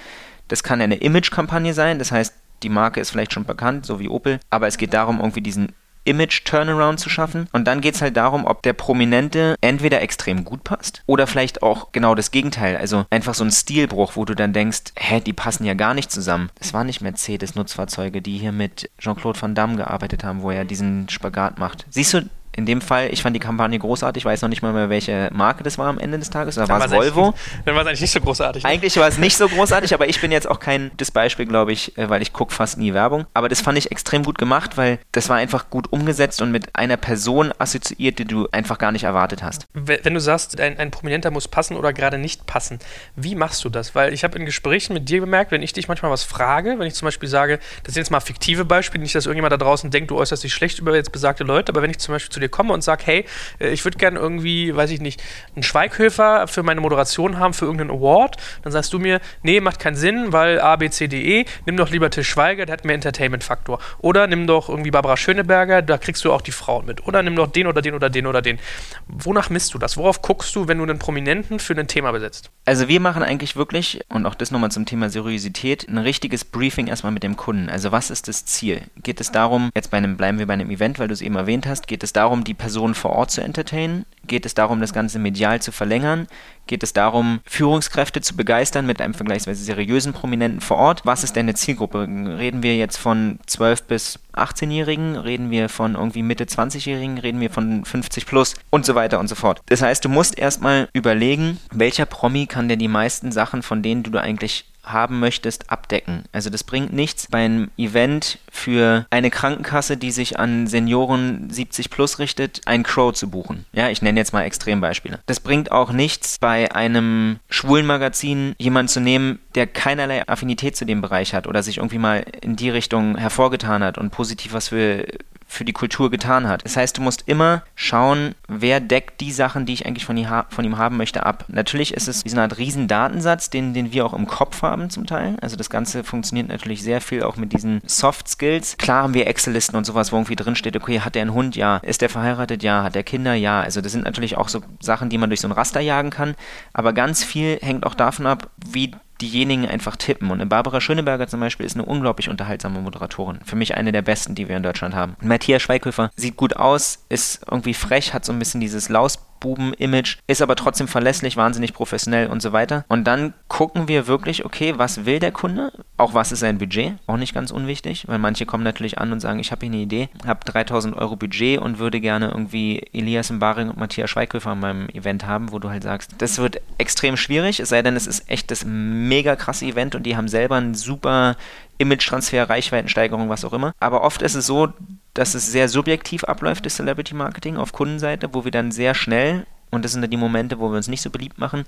Das kann eine Image-Kampagne sein, das heißt, die Marke ist vielleicht schon bekannt, so wie Opel, aber es geht darum, irgendwie diesen Image-Turnaround zu schaffen. Und dann geht es halt darum, ob der Prominente entweder extrem gut passt oder vielleicht auch genau das Gegenteil. Also einfach so ein Stilbruch, wo du dann denkst, hä, die passen ja gar nicht zusammen. Es waren nicht Mercedes-Nutzfahrzeuge, die hier mit Jean-Claude Van Damme gearbeitet haben, wo er diesen Spagat macht. Siehst du, in dem Fall, ich fand die Kampagne großartig, ich weiß noch nicht mal mehr, welche Marke das war am Ende des Tages. Oder war es Volvo? Dann war es eigentlich nicht so großartig. Ne? Eigentlich war es nicht so großartig, aber ich bin jetzt auch kein das Beispiel, glaube ich, äh, weil ich gucke fast nie Werbung. Aber das fand ich extrem gut gemacht, weil das war einfach gut umgesetzt und mit einer Person assoziiert, die du einfach gar nicht erwartet hast. Wenn du sagst, ein, ein Prominenter muss passen oder gerade nicht passen, wie machst du das? Weil ich habe in Gesprächen mit dir bemerkt, wenn ich dich manchmal was frage, wenn ich zum Beispiel sage, das sind jetzt mal fiktive Beispiele, nicht, dass irgendjemand da draußen denkt, du äußerst dich schlecht über jetzt besagte Leute, aber wenn ich zum Beispiel zu dir komme und sage, hey, äh, ich würde gerne irgendwie, weiß ich nicht, einen Schweighöfer für meine Moderation haben für irgendeinen Award. Dann sagst du mir, nee, macht keinen Sinn, weil A, B, C, D, E, nimm doch lieber Till Schweiger, der hat mehr Entertainment-Faktor. Oder nimm doch irgendwie Barbara Schöneberger, da kriegst du auch die Frauen mit. Oder nimm doch den oder den oder den oder den. Wonach misst du das? Worauf guckst du, wenn du einen Prominenten für ein Thema besetzt? Also wir machen eigentlich wirklich, und auch das nochmal zum Thema Seriosität, ein richtiges Briefing erstmal mit dem Kunden. Also was ist das Ziel? Geht es darum, jetzt bei einem, bleiben wir bei einem Event, weil du es eben erwähnt hast, geht es darum, die Person vor Ort zu entertainen? Geht es darum, das Ganze medial zu verlängern? Geht es darum, Führungskräfte zu begeistern mit einem vergleichsweise seriösen Prominenten vor Ort? Was ist denn eine Zielgruppe? Reden wir jetzt von 12 bis 18-Jährigen? Reden wir von irgendwie Mitte 20-Jährigen? Reden wir von 50 plus? Und so weiter und so fort. Das heißt, du musst erstmal überlegen, welcher Promi kann denn die meisten Sachen, von denen du eigentlich haben möchtest, abdecken. Also das bringt nichts bei einem Event für eine Krankenkasse, die sich an Senioren 70 plus richtet, einen Crow zu buchen. Ja, ich nenne jetzt mal Extrembeispiele. Das bringt auch nichts bei einem schwulen Magazin jemanden zu nehmen, der keinerlei Affinität zu dem Bereich hat oder sich irgendwie mal in die Richtung hervorgetan hat und positiv was für für die Kultur getan hat. Das heißt, du musst immer schauen, wer deckt die Sachen, die ich eigentlich von, ihm haben möchte, ab. Natürlich ist es wie so eine Art Riesendatensatz, den, den wir auch im Kopf haben zum Teil. Also das Ganze funktioniert natürlich sehr viel auch mit diesen Soft Skills. Klar haben wir Excel-Listen und sowas, wo irgendwie drinsteht, okay, hat der einen Hund? Ja. Ist der verheiratet? Ja. Hat der Kinder? Ja. Also das sind natürlich auch so Sachen, die man durch so ein Raster jagen kann. Aber ganz viel hängt auch davon ab, wie diejenigen einfach tippen. Und Barbara Schöneberger zum Beispiel ist eine unglaublich unterhaltsame Moderatorin. Für mich eine der besten, die wir in Deutschland haben. Matthias Schweighöfer sieht gut aus, ist irgendwie frech, hat so ein bisschen dieses Laus Buben-Image, ist aber trotzdem verlässlich, wahnsinnig professionell und so weiter. Und dann gucken wir wirklich, okay, was will der Kunde? Auch was ist sein Budget? Auch nicht ganz unwichtig, weil manche kommen natürlich an und sagen, ich habe hier eine Idee, habe 3000 Euro Budget und würde gerne irgendwie Elias Mbaring und Matthias Schweighöfer an meinem Event haben, wo du halt sagst, das wird extrem schwierig, es sei denn, es ist echt das mega krasse Event und die haben selber einen super Image-Transfer, Reichweitensteigerung, was auch immer. Aber oft ist es so, dass es sehr subjektiv abläuft, das Celebrity Marketing auf Kundenseite, wo wir dann sehr schnell und das sind dann die Momente, wo wir uns nicht so beliebt machen,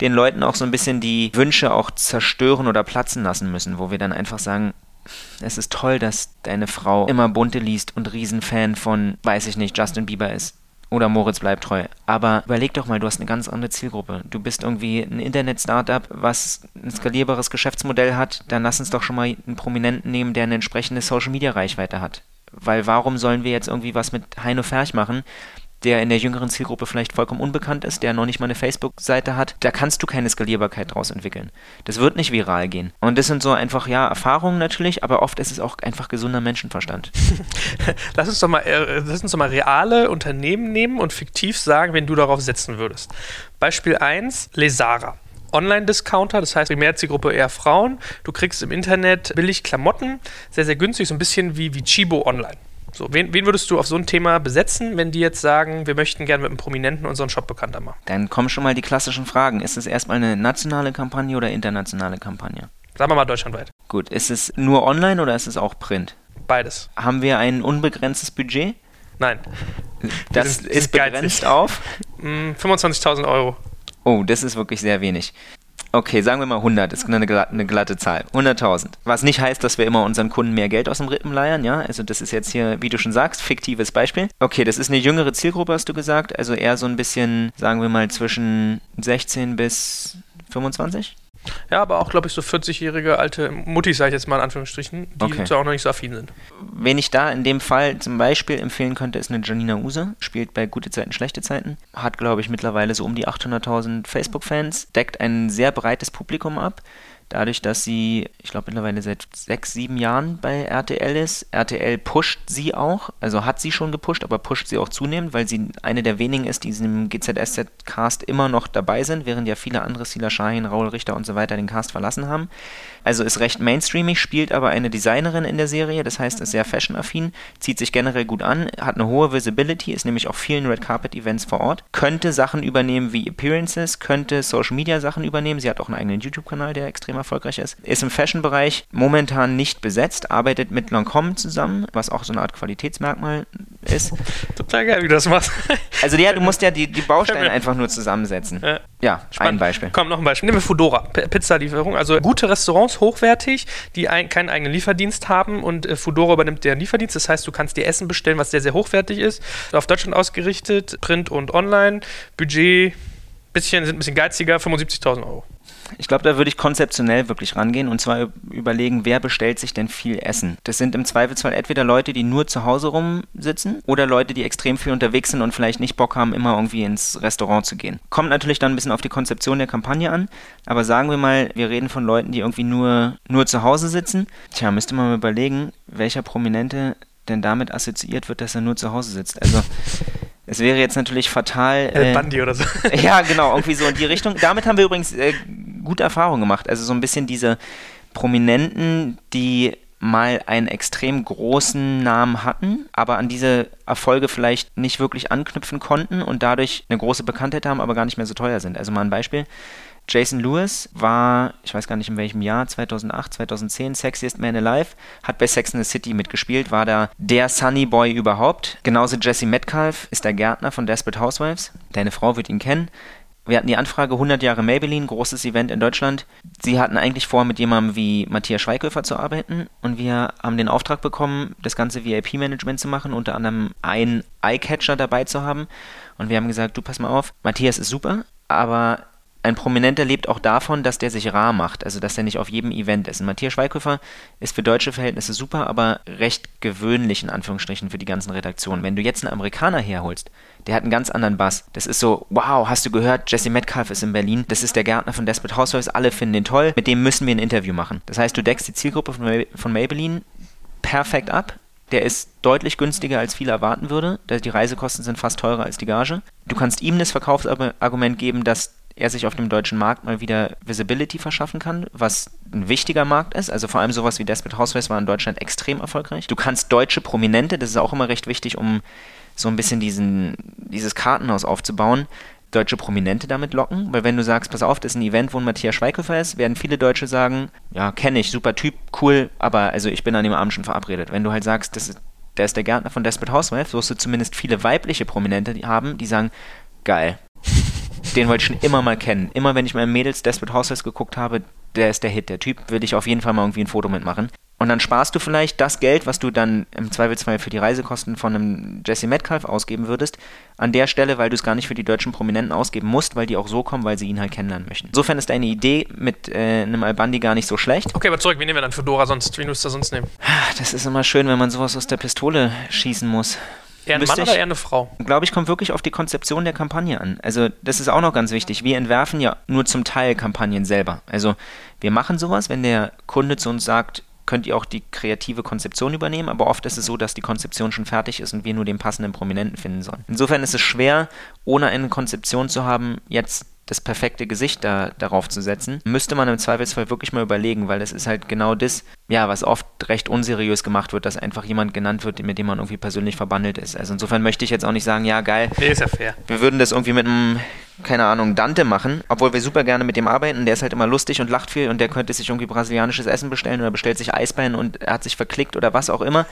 den Leuten auch so ein bisschen die Wünsche auch zerstören oder platzen lassen müssen, wo wir dann einfach sagen, es ist toll, dass deine Frau immer bunte liest und Riesenfan von, weiß ich nicht, Justin Bieber ist. Oder Moritz bleibt treu. Aber überleg doch mal, du hast eine ganz andere Zielgruppe. Du bist irgendwie ein Internet-Startup, was ein skalierbares Geschäftsmodell hat. Dann lass uns doch schon mal einen Prominenten nehmen, der eine entsprechende Social-Media-Reichweite hat. Weil warum sollen wir jetzt irgendwie was mit Heino Ferch machen, der in der jüngeren Zielgruppe vielleicht vollkommen unbekannt ist, der noch nicht mal eine Facebook-Seite hat, da kannst du keine Skalierbarkeit draus entwickeln. Das wird nicht viral gehen. Und das sind so einfach, ja, Erfahrungen natürlich, aber oft ist es auch einfach gesunder Menschenverstand. lass, uns doch mal, äh, lass uns doch mal reale Unternehmen nehmen und fiktiv sagen, wenn du darauf setzen würdest. Beispiel 1, Lesara. Online-Discounter, das heißt primär Zielgruppe eher Frauen. Du kriegst im Internet billig Klamotten, sehr, sehr günstig, so ein bisschen wie, wie Chibo online. So, wen, wen, würdest du auf so ein Thema besetzen, wenn die jetzt sagen, wir möchten gerne mit einem Prominenten unseren Shop bekannter machen? Dann kommen schon mal die klassischen Fragen. Ist es erstmal eine nationale Kampagne oder internationale Kampagne? Sagen wir mal deutschlandweit. Gut, ist es nur online oder ist es auch Print? Beides. Haben wir ein unbegrenztes Budget? Nein. Das ist begrenzt geizig. auf? 25.000 mm, Euro. Oh, das ist wirklich sehr wenig. Okay, sagen wir mal 100, das ist eine, glatte, eine glatte Zahl. 100.000. Was nicht heißt, dass wir immer unseren Kunden mehr Geld aus dem Rippen leiern, ja? Also das ist jetzt hier, wie du schon sagst, fiktives Beispiel. Okay, das ist eine jüngere Zielgruppe, hast du gesagt. Also eher so ein bisschen, sagen wir mal, zwischen 16 bis 25? Ja, aber auch, glaube ich, so 40-jährige alte Muttis, sage ich jetzt mal in Anführungsstrichen, die Okay. auch noch nicht so affin sind. Wen ich da in dem Fall zum Beispiel empfehlen könnte, ist eine Janina Use. Spielt bei Gute Zeiten, Schlechte Zeiten. Hat, glaube ich, mittlerweile so um die 800.000 Facebook-Fans. Deckt ein sehr breites Publikum ab. Dadurch, dass sie, ich glaube, mittlerweile seit sechs, sieben Jahren bei RTL ist. RTL pusht sie auch, also hat sie schon gepusht, aber pusht sie auch zunehmend, weil sie eine der wenigen ist, die in diesem GZSZ-Cast immer noch dabei sind, während ja viele andere, Sila Shahin, Raul Richter und so weiter, den Cast verlassen haben. Also ist recht mainstreamig, spielt aber eine Designerin in der Serie, das heißt, ist sehr fashion-affin, zieht sich generell gut an, hat eine hohe Visibility, ist nämlich auf vielen Red Carpet-Events vor Ort, könnte Sachen übernehmen wie Appearances, könnte Social-Media-Sachen übernehmen, sie hat auch einen eigenen YouTube-Kanal, der extrem erfolgreich ist, ist im Fashion-Bereich momentan nicht besetzt, arbeitet mit Lancôme zusammen, was auch so eine Art Qualitätsmerkmal ist. Total geil, wie du das machst. Also ja, du musst ja die, die Bausteine einfach nur zusammensetzen. Ja. Ja, ein. Beispiel. Komm, noch ein Beispiel. Nehmen wir Foodora, P- Pizzalieferung. Also gute Restaurants, hochwertig, die ein, keinen eigenen Lieferdienst haben und äh, Foodora übernimmt deren Lieferdienst. Das heißt, du kannst dir Essen bestellen, was sehr, sehr hochwertig ist. Auf Deutschland ausgerichtet, Print und Online. Budget bisschen, sind ein bisschen geiziger, 75.000 Euro. Ich glaube, da würde ich konzeptionell wirklich rangehen und zwar überlegen, wer bestellt sich denn viel Essen. Das sind im Zweifelsfall entweder Leute, die nur zu Hause rumsitzen oder Leute, die extrem viel unterwegs sind und vielleicht nicht Bock haben, immer irgendwie ins Restaurant zu gehen. Kommt natürlich dann ein bisschen auf die Konzeption der Kampagne an, aber sagen wir mal, wir reden von Leuten, die irgendwie nur, nur zu Hause sitzen. Tja, müsste man mal überlegen, welcher Prominente denn damit assoziiert wird, dass er nur zu Hause sitzt. Also es wäre jetzt natürlich fatal. El äh, Bandi oder so. ja, genau, irgendwie so in die Richtung. Damit haben wir übrigens äh, gute Erfahrungen gemacht. Also so ein bisschen diese Prominenten, die mal einen extrem großen Namen hatten, aber an diese Erfolge vielleicht nicht wirklich anknüpfen konnten und dadurch eine große Bekanntheit haben, aber gar nicht mehr so teuer sind. Also mal ein Beispiel. Jason Lewis war, ich weiß gar nicht in welchem Jahr, 2008, 2010, Sexiest Man Alive, hat bei Sex in the City mitgespielt, war da der Sunny Boy überhaupt. Genauso Jesse Metcalf ist der Gärtner von Desperate Housewives. Deine Frau wird ihn kennen. Wir hatten die Anfrage 100 Jahre Maybelline, großes Event in Deutschland. Sie hatten eigentlich vor, mit jemandem wie Matthias Schweighöfer zu arbeiten und wir haben den Auftrag bekommen, das ganze VIP-Management zu machen, unter anderem einen Eyecatcher dabei zu haben. Und wir haben gesagt, du pass mal auf, Matthias ist super, aber ein Prominenter lebt auch davon, dass der sich rar macht, also dass er nicht auf jedem Event ist. Und Matthias Schweighöfer ist für deutsche Verhältnisse super, aber recht gewöhnlich in Anführungsstrichen für die ganzen Redaktionen. Wenn du jetzt einen Amerikaner herholst, der hat einen ganz anderen Bass. Das ist so, wow, hast du gehört, Jesse Metcalf ist in Berlin, das ist der Gärtner von Desperate Housewives, alle finden den toll, mit dem müssen wir ein Interview machen. Das heißt, du deckst die Zielgruppe von, May von Maybelline perfekt ab. Der ist deutlich günstiger, als viele erwarten würde. Die Reisekosten sind fast teurer als die Gage. Du kannst ihm das Verkaufsargument geben, dass er sich auf dem deutschen Markt mal wieder Visibility verschaffen kann, was ein wichtiger Markt ist. Also vor allem sowas wie Desperate Housewives war in Deutschland extrem erfolgreich. Du kannst deutsche Prominente, das ist auch immer recht wichtig, um so ein bisschen diesen, dieses Kartenhaus aufzubauen, deutsche Prominente damit locken, weil wenn du sagst, pass auf, das ist ein Event, wo ein Matthias Schweighöfer ist, werden viele Deutsche sagen, ja, kenne ich, super Typ, cool, aber also ich bin an dem Abend schon verabredet. Wenn du halt sagst, das ist, der ist der Gärtner von Desperate Housewives, wirst du zumindest viele weibliche Prominente haben, die sagen, geil, den wollte ich schon immer mal kennen. Immer wenn ich mal Mädels Desperate Housewives geguckt habe, der ist der Hit, der Typ, will ich auf jeden Fall mal irgendwie ein Foto mitmachen. Und dann sparst du vielleicht das Geld, was du dann im Zweifelsfall für die Reisekosten von einem Jesse Metcalf ausgeben würdest, an der Stelle, weil du es gar nicht für die deutschen Prominenten ausgeben musst, weil die auch so kommen, weil sie ihn halt kennenlernen möchten. Insofern ist deine Idee mit äh, einem Albandi gar nicht so schlecht. Okay, aber zurück, wie nehmen wir dann Fedora sonst? Wie würdest du sonst nehmen? Das ist immer schön, wenn man sowas aus der Pistole schießen muss. Eher ein Mann ich- oder eher eine Frau? glaube ich, kommt wirklich auf die Konzeption der Kampagne an. Also das ist auch noch ganz wichtig. Wir entwerfen ja nur zum Teil Kampagnen selber. Also wir machen sowas, wenn der Kunde zu uns sagt, könnt ihr auch die kreative Konzeption übernehmen, aber oft ist es so, dass die Konzeption schon fertig ist und wir nur den passenden Prominenten finden sollen. Insofern ist es schwer, ohne eine Konzeption zu haben, jetzt das perfekte Gesicht da, darauf zu setzen, müsste man im Zweifelsfall wirklich mal überlegen, weil das ist halt genau das, ja, was oft recht unseriös gemacht wird, dass einfach jemand genannt wird, mit dem man irgendwie persönlich verbandelt ist. Also insofern möchte ich jetzt auch nicht sagen, ja, geil, Nee, ist ja fair. wir würden das irgendwie mit einem, keine Ahnung, Dante machen, obwohl wir super gerne mit dem arbeiten. Der ist halt immer lustig und lacht viel und der könnte sich irgendwie brasilianisches Essen bestellen oder bestellt sich Eisbein und er hat sich verklickt oder was auch immer.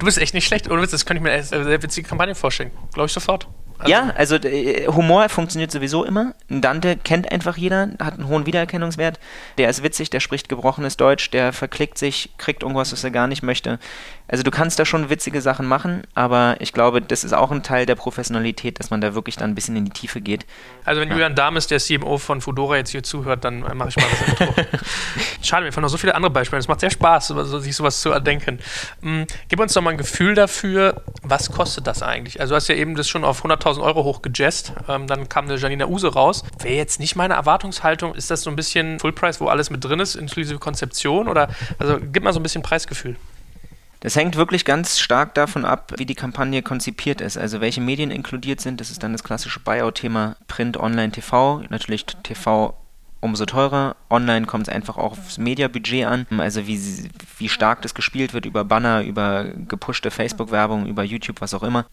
Du bist echt nicht schlecht. Ohne Witz, das könnte ich mir eine sehr witzige Kampagne vorstellen. Glaube ich sofort. Also ja, also äh, Humor funktioniert sowieso immer. Dante kennt einfach jeder, hat einen hohen Wiedererkennungswert. Der ist witzig, der spricht gebrochenes Deutsch, der verklickt sich, kriegt irgendwas, was er gar nicht möchte. Also du kannst da schon witzige Sachen machen, aber ich glaube, das ist auch ein Teil der Professionalität, dass man da wirklich dann ein bisschen in die Tiefe geht. Also wenn ja. Julian Dames, der CMO von Fudora, jetzt hier zuhört, dann mache ich mal das Intro. Schade, mir fallen noch so viele andere Beispiele. Es macht sehr Spaß, sich sowas zu erdenken. Hm, gib uns doch mal ein Gefühl dafür, was kostet das eigentlich? Also du hast ja eben das schon auf 100.000 Euro hochgejazzt, ähm, dann kam eine Janina Use raus. Wäre jetzt nicht meine Erwartungshaltung, ist das so ein bisschen Full Price, wo alles mit drin ist, inklusive Konzeption? Oder also gib mal so ein bisschen Preisgefühl. Das hängt wirklich ganz stark davon ab, wie die Kampagne konzipiert ist. Also welche Medien inkludiert sind. Das ist dann das klassische Buyout-Thema Print, Online, TV. Natürlich TV umso teurer. Online kommt es einfach auch aufs Mediabudget an, also wie, wie stark das gespielt wird über Banner, über gepushte Facebook-Werbung, über YouTube, was auch immer.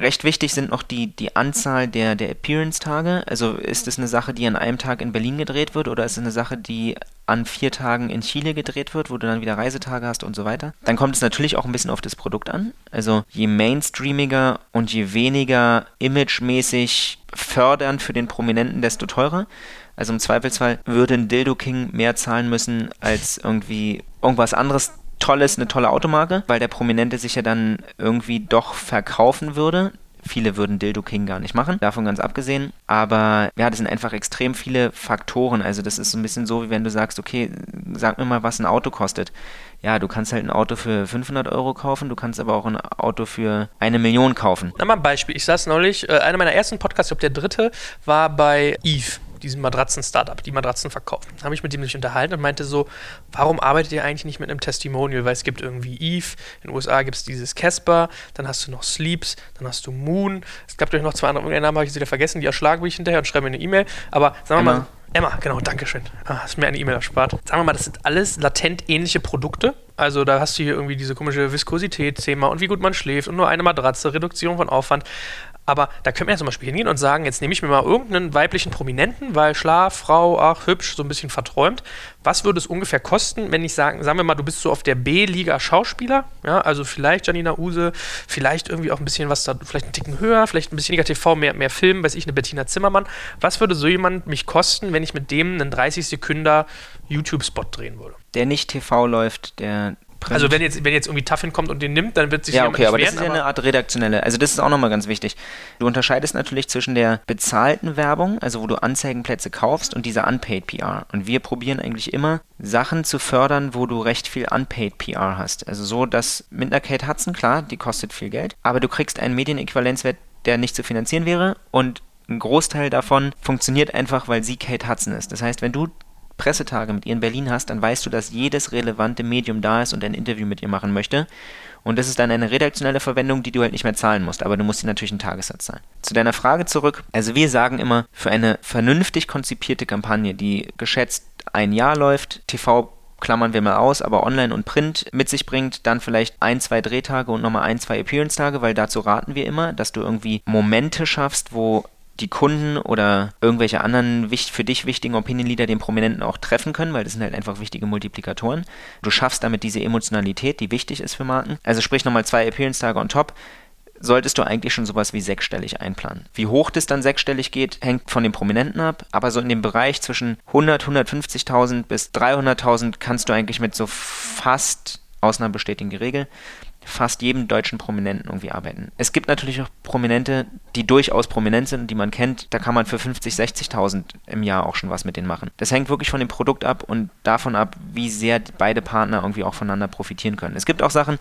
Recht wichtig sind noch die, die Anzahl der, der Appearance-Tage. Also ist es eine Sache, die an einem Tag in Berlin gedreht wird oder ist es eine Sache, die an vier Tagen in Chile gedreht wird, wo du dann wieder Reisetage hast und so weiter. Dann kommt es natürlich auch ein bisschen auf das Produkt an. Also je mainstreamiger und je weniger imagemäßig fördernd für den Prominenten, desto teurer. Also im Zweifelsfall würde ein Dildo King mehr zahlen müssen als irgendwie irgendwas anderes Tolles, eine tolle Automarke, weil der Prominente sich ja dann irgendwie doch verkaufen würde. Viele würden Dildo King gar nicht machen, davon ganz abgesehen. Aber ja, das sind einfach extrem viele Faktoren. Also das ist so ein bisschen so, wie wenn du sagst, okay, sag mir mal, was ein Auto kostet. Ja, du kannst halt ein Auto für 500 Euro kaufen, du kannst aber auch ein Auto für eine Million kaufen. Na mal ein Beispiel. Ich saß neulich, äh, einer meiner ersten Podcasts, ich glaube der dritte, war bei Eve diesem Matratzen-Startup, die Matratzen verkaufen. Da habe ich mit dem sich unterhalten und meinte so, warum arbeitet ihr eigentlich nicht mit einem Testimonial? Weil es gibt irgendwie Eve, in den USA gibt es dieses Casper, dann hast du noch Sleeps, dann hast du Moon. Es gab durch noch zwei andere, irgendeinen Namen habe ich wieder vergessen, die erschlagen mich hinterher und schreiben mir eine E-Mail. Aber sagen wir mal, Emma, genau, danke schön. Ah, hast mir eine E-Mail erspart. Sagen wir mal, das sind alles latent ähnliche Produkte. Also da hast du hier irgendwie diese komische Viskosität-Thema und wie gut man schläft und nur eine Matratze, Reduktion von Aufwand. Aber da könnte man ja zum Beispiel hingehen und sagen, jetzt nehme ich mir mal irgendeinen weiblichen Prominenten, weil Schlaf, Frau, ach, hübsch, so ein bisschen verträumt. Was würde es ungefähr kosten, wenn ich sagen, sagen wir mal, du bist so auf der B-Liga Schauspieler, ja, also vielleicht Janina Use, vielleicht irgendwie auch ein bisschen was da, vielleicht einen Ticken höher, vielleicht ein bisschen weniger TV, mehr, mehr Film, weiß ich, eine Bettina Zimmermann. Was würde so jemand mich kosten, wenn ich mit dem einen 30 Sekunden YouTube-Spot drehen würde? Der nicht TV läuft, der Print. Also wenn jetzt, wenn jetzt irgendwie Taffin kommt und den nimmt, dann wird sich ja okay, aber das ist ja eine Art redaktionelle. Also das ist auch nochmal ganz wichtig. Du unterscheidest natürlich zwischen der bezahlten Werbung, also wo du Anzeigenplätze kaufst, und dieser Unpaid PR. Und wir probieren eigentlich immer Sachen zu fördern, wo du recht viel Unpaid PR hast. Also so, dass mit einer Kate Hudson klar, die kostet viel Geld, aber du kriegst einen Medienäquivalenzwert, der nicht zu finanzieren wäre und ein Großteil davon funktioniert einfach, weil sie Kate Hudson ist. Das heißt, wenn du Pressetage mit ihr in Berlin hast, dann weißt du, dass jedes relevante Medium da ist und ein Interview mit ihr machen möchte. Und das ist dann eine redaktionelle Verwendung, die du halt nicht mehr zahlen musst, aber du musst dir natürlich einen Tagessatz zahlen. Zu deiner Frage zurück. Also wir sagen immer, für eine vernünftig konzipierte Kampagne, die geschätzt ein Jahr läuft, TV klammern wir mal aus, aber Online und Print mit sich bringt, dann vielleicht ein, zwei Drehtage und nochmal ein, zwei Appearance-Tage, weil dazu raten wir immer, dass du irgendwie Momente schaffst, wo die Kunden oder irgendwelche anderen für dich wichtigen Opinion Leader den Prominenten auch treffen können, weil das sind halt einfach wichtige Multiplikatoren. Du schaffst damit diese Emotionalität, die wichtig ist für Marken. Also sprich nochmal zwei Appearance-Tage on top solltest du eigentlich schon sowas wie sechsstellig einplanen. Wie hoch das dann sechsstellig geht, hängt von den Prominenten ab, aber so in dem Bereich zwischen 100, 150.000 bis 300.000 kannst du eigentlich mit so fast Ausnahmen bestätigen die Regel, fast jedem deutschen Prominenten irgendwie arbeiten. Es gibt natürlich auch Prominente, die durchaus prominent sind und die man kennt. Da kann man für 50, 60.000 im Jahr auch schon was mit denen machen. Das hängt wirklich von dem Produkt ab und davon ab, wie sehr beide Partner irgendwie auch voneinander profitieren können. Es gibt auch Sachen,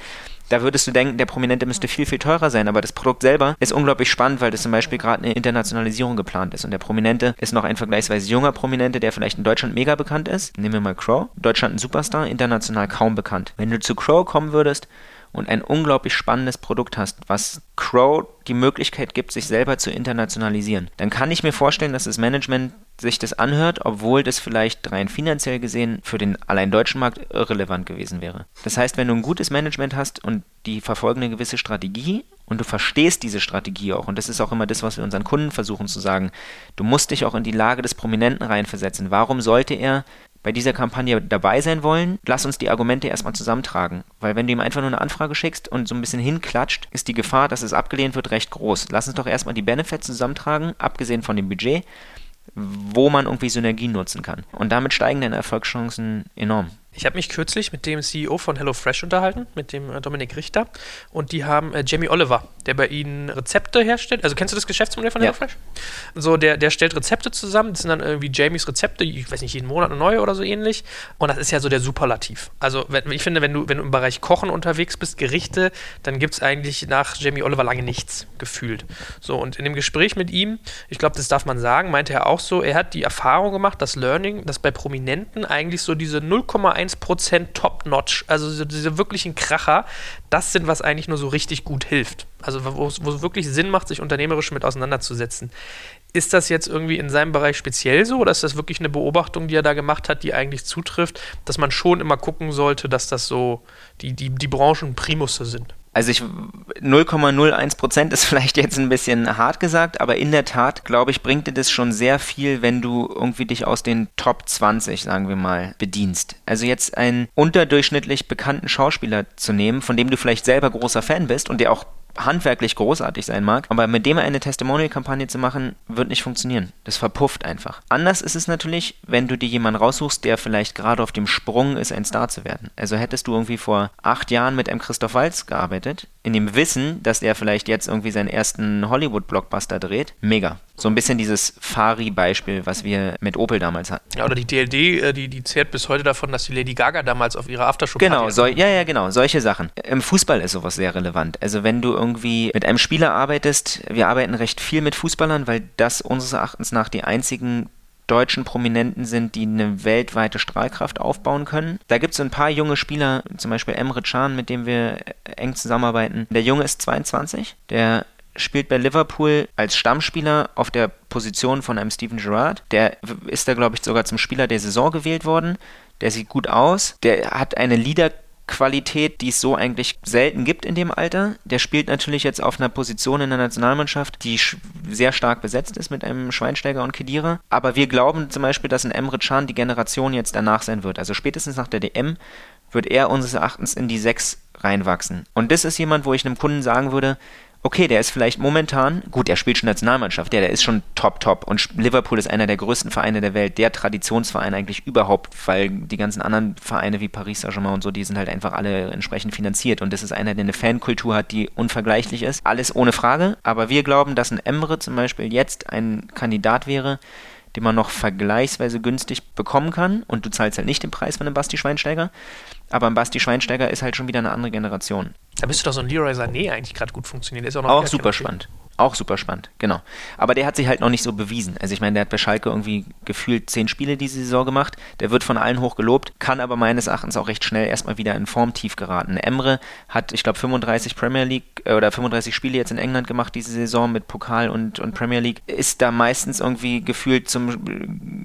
da würdest du denken, der Prominente müsste viel, viel teurer sein, aber das Produkt selber ist unglaublich spannend, weil das zum Beispiel gerade eine Internationalisierung geplant ist. Und der Prominente ist noch ein vergleichsweise junger Prominente, der vielleicht in Deutschland mega bekannt ist. Nehmen wir mal Crow. Deutschland ein Superstar, international kaum bekannt. Wenn du zu Crow kommen würdest, und ein unglaublich spannendes Produkt hast, was Crow die Möglichkeit gibt, sich selber zu internationalisieren, dann kann ich mir vorstellen, dass das Management sich das anhört, obwohl das vielleicht rein finanziell gesehen für den allein deutschen Markt irrelevant gewesen wäre. Das heißt, wenn du ein gutes Management hast und die verfolgen eine gewisse Strategie und du verstehst diese Strategie auch, und das ist auch immer das, was wir unseren Kunden versuchen zu sagen, du musst dich auch in die Lage des Prominenten reinversetzen. Warum sollte er bei dieser Kampagne dabei sein wollen, lass uns die Argumente erstmal zusammentragen. Weil wenn du ihm einfach nur eine Anfrage schickst und so ein bisschen hinklatscht, ist die Gefahr, dass es abgelehnt wird, recht groß. Lass uns doch erstmal die Benefits zusammentragen, abgesehen von dem Budget, wo man irgendwie Synergien nutzen kann. Und damit steigen deine Erfolgschancen enorm. Ich habe mich kürzlich mit dem CEO von HelloFresh unterhalten, mit dem äh, Dominik Richter. Und die haben äh, Jamie Oliver, der bei ihnen Rezepte herstellt. Also kennst du das Geschäftsmodell von ja. HelloFresh? So, der, der stellt Rezepte zusammen. Das sind dann irgendwie Jamies Rezepte, ich weiß nicht, jeden Monat eine neue oder so ähnlich. Und das ist ja so der Superlativ. Also wenn, ich finde, wenn du, wenn du im Bereich Kochen unterwegs bist, Gerichte, dann gibt es eigentlich nach Jamie Oliver lange nichts gefühlt. So, und in dem Gespräch mit ihm, ich glaube, das darf man sagen, meinte er auch so, er hat die Erfahrung gemacht, das Learning, dass bei Prominenten eigentlich so diese 0,1 1% Top-Notch, also diese wirklichen Kracher, das sind, was eigentlich nur so richtig gut hilft. Also wo es wirklich Sinn macht, sich unternehmerisch mit auseinanderzusetzen. Ist das jetzt irgendwie in seinem Bereich speziell so oder ist das wirklich eine Beobachtung, die er da gemacht hat, die eigentlich zutrifft, dass man schon immer gucken sollte, dass das so die, die, die Branchenprimusse sind? Also ich 0,01 Prozent ist vielleicht jetzt ein bisschen hart gesagt, aber in der Tat, glaube ich, bringt dir das schon sehr viel, wenn du irgendwie dich aus den Top 20, sagen wir mal, bedienst. Also jetzt einen unterdurchschnittlich bekannten Schauspieler zu nehmen, von dem du vielleicht selber großer Fan bist und der auch handwerklich großartig sein mag, aber mit dem eine Testimonial-Kampagne zu machen, wird nicht funktionieren. Das verpufft einfach. Anders ist es natürlich, wenn du dir jemanden raussuchst, der vielleicht gerade auf dem Sprung ist, ein Star zu werden. Also hättest du irgendwie vor acht Jahren mit einem Christoph Walz gearbeitet, in dem Wissen, dass er vielleicht jetzt irgendwie seinen ersten Hollywood-Blockbuster dreht, mega. So ein bisschen dieses Fari-Beispiel, was wir mit Opel damals hatten. Ja, oder die DLD, äh, die, die zehrt bis heute davon, dass die Lady Gaga damals auf ihrer Aftershow Genau, so, ja, ja, genau, solche Sachen. Im Fußball ist sowas sehr relevant. Also wenn du irgendwie mit einem Spieler arbeitest, wir arbeiten recht viel mit Fußballern, weil das unseres Erachtens nach die einzigen deutschen Prominenten sind, die eine weltweite Strahlkraft aufbauen können. Da gibt es ein paar junge Spieler, zum Beispiel Emre Can, mit dem wir eng zusammenarbeiten. Der Junge ist 22, der spielt bei Liverpool als Stammspieler auf der Position von einem Steven Gerrard. Der ist da, glaube ich, sogar zum Spieler der Saison gewählt worden. Der sieht gut aus. Der hat eine Leader-Qualität, die es so eigentlich selten gibt in dem Alter. Der spielt natürlich jetzt auf einer Position in der Nationalmannschaft, die sehr stark besetzt ist mit einem Schweinsteiger und Kedira. Aber wir glauben zum Beispiel, dass ein Emre Can die Generation jetzt danach sein wird. Also spätestens nach der DM wird er unseres Erachtens in die Sechs reinwachsen. Und das ist jemand, wo ich einem Kunden sagen würde, okay, der ist vielleicht momentan, gut, er spielt schon Nationalmannschaft, der, der ist schon top, top. Und Liverpool ist einer der größten Vereine der Welt, der Traditionsverein eigentlich überhaupt, weil die ganzen anderen Vereine wie Paris Saint-Germain und so, die sind halt einfach alle entsprechend finanziert. Und das ist einer, der eine Fankultur hat, die unvergleichlich ist. Alles ohne Frage. Aber wir glauben, dass ein Emre zum Beispiel jetzt ein Kandidat wäre, den man noch vergleichsweise günstig bekommen kann. Und du zahlst halt nicht den Preis von einem Basti Schweinsteiger. Aber ein Basti Schweinsteiger ist halt schon wieder eine andere Generation. Da bist du doch so ein Leroy Sané eigentlich gerade gut funktioniert. Ist auch, noch auch super spannend. Auch super spannend, genau. Aber der hat sich halt noch nicht so bewiesen. Also ich meine, der hat bei Schalke irgendwie gefühlt zehn Spiele diese Saison gemacht. Der wird von allen hoch gelobt, kann aber meines Erachtens auch recht schnell erstmal wieder in Formtief geraten. Emre hat, ich glaube, 35 Premier League äh, oder 35 Spiele jetzt in England gemacht diese Saison mit Pokal und, und Premier League. Ist da meistens irgendwie gefühlt zum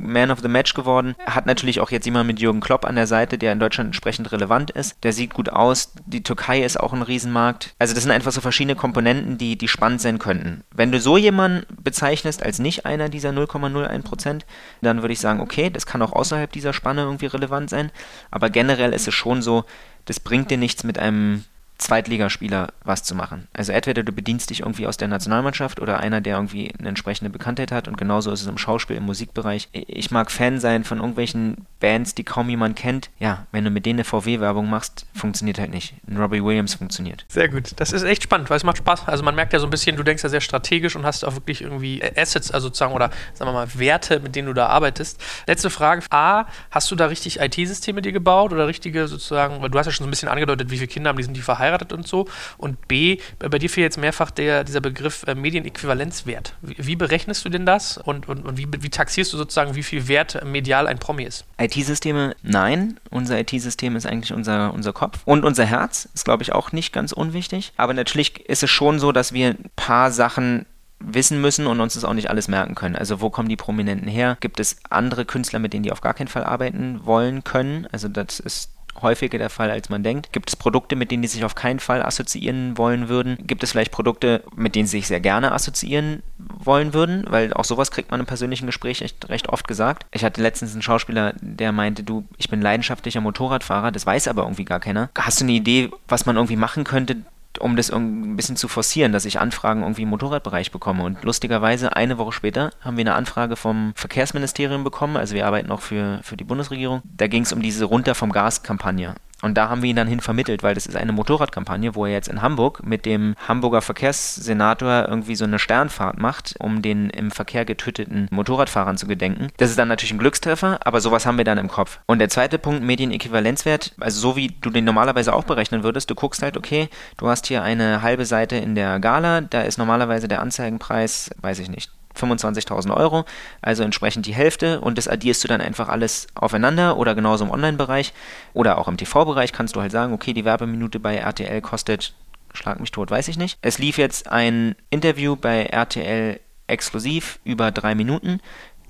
Man of the Match geworden. Hat natürlich auch jetzt jemand mit Jürgen Klopp an der Seite, der in Deutschland entsprechend relevant ist. Der sieht gut aus. Die Türkei ist auch ein Riesenmarkt. Also das sind einfach so verschiedene Komponenten, die, die spannend sein könnten. Wenn du so jemanden bezeichnest als nicht einer dieser 0,01%, dann würde ich sagen, okay, das kann auch außerhalb dieser Spanne irgendwie relevant sein. Aber generell ist es schon so, das bringt dir nichts mit einem Zweitligaspieler was zu machen. Also entweder du bedienst dich irgendwie aus der Nationalmannschaft oder einer, der irgendwie eine entsprechende Bekanntheit hat und genauso ist es im Schauspiel, im Musikbereich. Ich mag Fan sein von irgendwelchen Bands, die kaum jemand kennt. Ja, wenn du mit denen eine VW-Werbung machst, funktioniert halt nicht. Ein Robbie Williams funktioniert. Sehr gut. Das ist echt spannend, weil es macht Spaß. Also man merkt ja so ein bisschen, du denkst ja sehr strategisch und hast auch wirklich irgendwie Assets, also sozusagen, oder sagen wir mal Werte, mit denen du da arbeitest. Letzte Frage. A, hast du da richtig IT-Systeme dir gebaut oder richtige sozusagen, weil du hast ja schon so ein bisschen angedeutet, wie viele Kinder haben, die sind die verheiratet verheiratet und so. Und B, bei dir fehlt jetzt mehrfach der, dieser Begriff äh, Medienäquivalenzwert. Wie, wie, berechnest du denn das und, und, und wie, wie taxierst du sozusagen, wie viel Wert medial ein Promi ist? IT-Systeme, nein. Unser IT-System ist eigentlich unser, unser Kopf. Und unser Herz ist, glaube ich, auch nicht ganz unwichtig. Aber natürlich ist es schon so, dass wir ein paar Sachen wissen müssen und uns das auch nicht alles merken können. Also wo kommen die Prominenten her? Gibt es andere Künstler, mit denen die auf gar keinen Fall arbeiten wollen können? Also das ist häufiger der Fall, als man denkt. Gibt es Produkte, mit denen die sich auf keinen Fall assoziieren wollen würden? Gibt es vielleicht Produkte, mit denen sie sich sehr gerne assoziieren wollen würden? Weil auch sowas kriegt man im persönlichen Gespräch echt recht oft gesagt. Ich hatte letztens einen Schauspieler, der meinte, du, ich bin leidenschaftlicher Motorradfahrer, das weiß aber irgendwie gar keiner. Hast du eine Idee, was man irgendwie machen könnte, um das ein bisschen zu forcieren, dass ich Anfragen irgendwie im Motorradbereich bekomme. Und lustigerweise, eine Woche später haben wir eine Anfrage vom Verkehrsministerium bekommen. Also wir arbeiten auch für, für die Bundesregierung. Da ging es um diese Runter vom Gas-Kampagne. Und da haben wir ihn dann hin vermittelt, weil das ist eine Motorradkampagne, wo er jetzt in Hamburg mit dem Hamburger Verkehrssenator irgendwie so eine Sternfahrt macht, um den im Verkehr getöteten Motorradfahrern zu gedenken. Das ist dann natürlich ein Glückstreffer, aber sowas haben wir dann im Kopf. Und der zweite Punkt, Medienäquivalenzwert, also so wie du den normalerweise auch berechnen würdest, du guckst halt, okay, du hast hier eine halbe Seite in der Gala, da ist normalerweise der Anzeigenpreis, weiß ich nicht, 25.000 Euro, also entsprechend die Hälfte. Und das addierst du dann einfach alles aufeinander oder genauso im Online-Bereich oder auch im TV-Bereich kannst du halt sagen, okay, die Werbeminute bei RTL kostet, schlag mich tot, weiß ich nicht. Es lief jetzt ein Interview bei RTL exklusiv über drei Minuten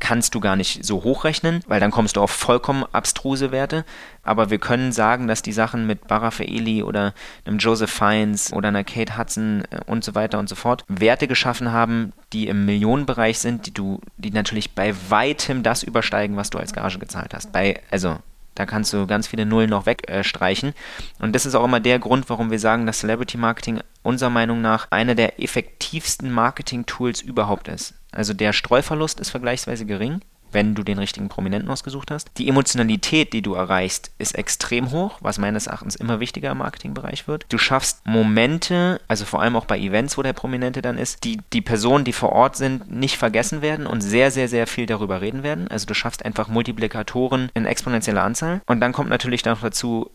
kannst du gar nicht so hochrechnen, weil dann kommst du auf vollkommen abstruse Werte. Aber wir können sagen, dass die Sachen mit Barra Faeli oder einem Joseph Fiennes oder einer Kate Hudson äh, und so weiter und so fort Werte geschaffen haben, die im Millionenbereich sind, die du, die natürlich bei weitem das übersteigen, was du als Gage gezahlt hast. Bei, also da kannst du ganz viele Nullen noch wegstreichen. Äh, und das ist auch immer der Grund, warum wir sagen, dass Celebrity Marketing unserer Meinung nach eine der effektivsten Marketing-Tools überhaupt ist. Also der Streuverlust ist vergleichsweise gering wenn du den richtigen Prominenten ausgesucht hast. Die Emotionalität, die du erreichst, ist extrem hoch, was meines Erachtens immer wichtiger im Marketingbereich wird. Du schaffst Momente, also vor allem auch bei Events, wo der Prominente dann ist, die die Personen, die vor Ort sind, nicht vergessen werden und sehr, sehr, sehr viel darüber reden werden. Also du schaffst einfach Multiplikatoren in exponentieller Anzahl. Und dann kommt natürlich noch dazu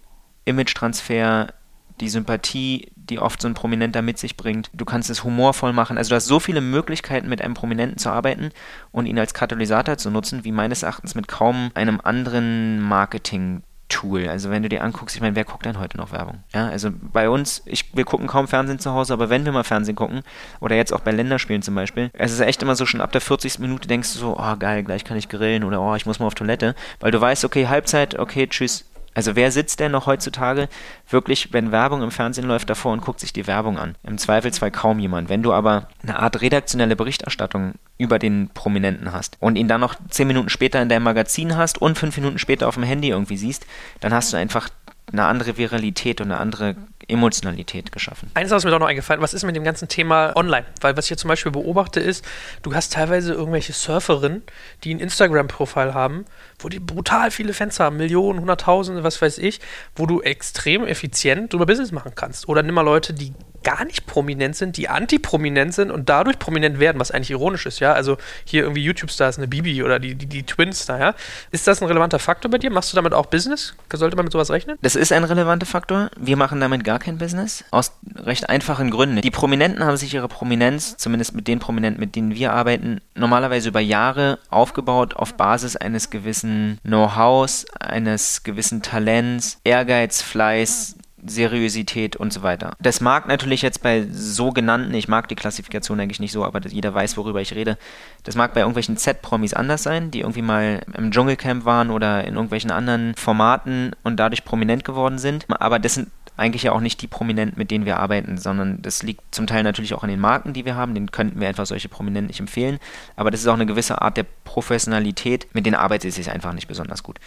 Image-Transfer, die Sympathie, die oft so ein Prominenter mit sich bringt. Du kannst es humorvoll machen. Also du hast so viele Möglichkeiten, mit einem Prominenten zu arbeiten und ihn als Katalysator zu nutzen, wie meines Erachtens mit kaum einem anderen Marketing. Tool. Also wenn du dir anguckst, ich meine, wer guckt denn heute noch Werbung? Ja, also bei uns, ich, wir gucken kaum Fernsehen zu Hause, aber wenn wir mal Fernsehen gucken, oder jetzt auch bei Länderspielen zum Beispiel, es ist echt immer so, schon ab der 40. Minute denkst du so, oh geil, gleich kann ich grillen oder oh, ich muss mal auf Toilette, weil du weißt, okay, Halbzeit, okay, tschüss, also wer sitzt denn noch heutzutage wirklich, wenn Werbung im Fernsehen läuft, davor und guckt sich die Werbung an? Im Zweifelsfall kaum jemand. Wenn du aber eine Art redaktionelle Berichterstattung über den Prominenten hast und ihn dann noch zehn Minuten später in deinem Magazin hast und fünf Minuten später auf dem Handy irgendwie siehst, dann hast du einfach eine andere Viralität und eine andere Emotionalität geschaffen. Eines ist mir doch noch eingefallen, was ist mit dem ganzen Thema online? Weil was ich zum Beispiel beobachte ist, du hast teilweise irgendwelche Surferinnen, die ein Instagram-Profil haben, wo die brutal viele Fans haben, Millionen, Hunderttausende, was weiß ich, wo du extrem effizient drüber Business machen kannst. Oder nimm mal Leute, die gar nicht prominent sind, die antiprominent sind und dadurch prominent werden, was eigentlich ironisch ist, ja. Also hier irgendwie YouTube-Stars, eine Bibi oder die, die, die Twins da, ja. Ist das ein relevanter Faktor bei dir? Machst du damit auch Business? Sollte man mit sowas rechnen? Das ist ein relevanter Faktor. Wir machen damit gar kein Business. Aus recht einfachen Gründen. Die Prominenten haben sich ihre Prominenz, zumindest mit den Prominenten, mit denen wir arbeiten, normalerweise über Jahre aufgebaut auf Basis eines gewissen Know-hows, eines gewissen Talents, Ehrgeiz, Fleiß, Seriosität und so weiter. Das mag natürlich jetzt bei sogenannten, ich mag die Klassifikation eigentlich nicht so, aber jeder weiß, worüber ich rede. Das mag bei irgendwelchen Z-Promis anders sein, die irgendwie mal im Dschungelcamp waren oder in irgendwelchen anderen Formaten und dadurch prominent geworden sind. Aber das sind eigentlich ja auch nicht die Prominenten, mit denen wir arbeiten, sondern das liegt zum Teil natürlich auch an den Marken, die wir haben. Den könnten wir einfach solche Prominenten nicht empfehlen. Aber das ist auch eine gewisse Art der Professionalität, mit denen arbeitet es sich einfach nicht besonders gut.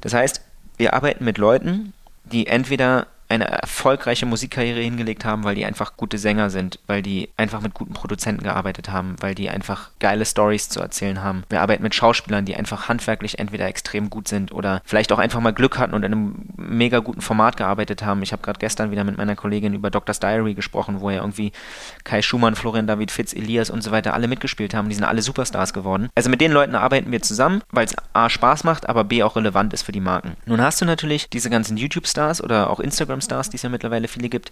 Das heißt, wir arbeiten mit Leuten, die entweder eine erfolgreiche Musikkarriere hingelegt haben, weil die einfach gute Sänger sind, weil die einfach mit guten Produzenten gearbeitet haben, weil die einfach geile Stories zu erzählen haben. Wir arbeiten mit Schauspielern, die einfach handwerklich entweder extrem gut sind oder vielleicht auch einfach mal Glück hatten und in einem mega guten Format gearbeitet haben. Ich habe gerade gestern wieder mit meiner Kollegin über Doctor's Diary gesprochen, wo ja irgendwie Kai Schumann, Florian David Fitz, Elias und so weiter alle mitgespielt haben. Die sind alle Superstars geworden. Also mit den Leuten arbeiten wir zusammen, weil es A Spaß macht, aber B auch relevant ist für die Marken. Nun hast du natürlich diese ganzen YouTube-Stars oder auch Instagram Stars, die es ja mittlerweile viele gibt,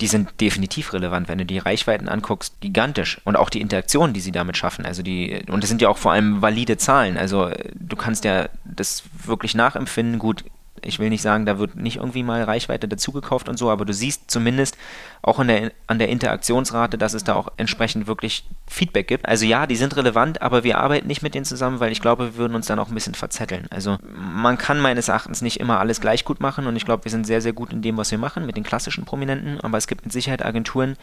die sind definitiv relevant, wenn du die Reichweiten anguckst, gigantisch. Und auch die Interaktion, die sie damit schaffen. Also die, und das sind ja auch vor allem valide Zahlen. Also du kannst ja das wirklich nachempfinden. Gut, Ich will nicht sagen, da wird nicht irgendwie mal Reichweite dazugekauft und so, aber du siehst zumindest auch der, an der Interaktionsrate, dass es da auch entsprechend wirklich Feedback gibt. Also ja, die sind relevant, aber wir arbeiten nicht mit denen zusammen, weil ich glaube, wir würden uns dann auch ein bisschen verzetteln. Also man kann meines Erachtens nicht immer alles gleich gut machen und ich glaube, wir sind sehr, sehr gut in dem, was wir machen, mit den klassischen Prominenten, aber es gibt mit Sicherheit Agenturen,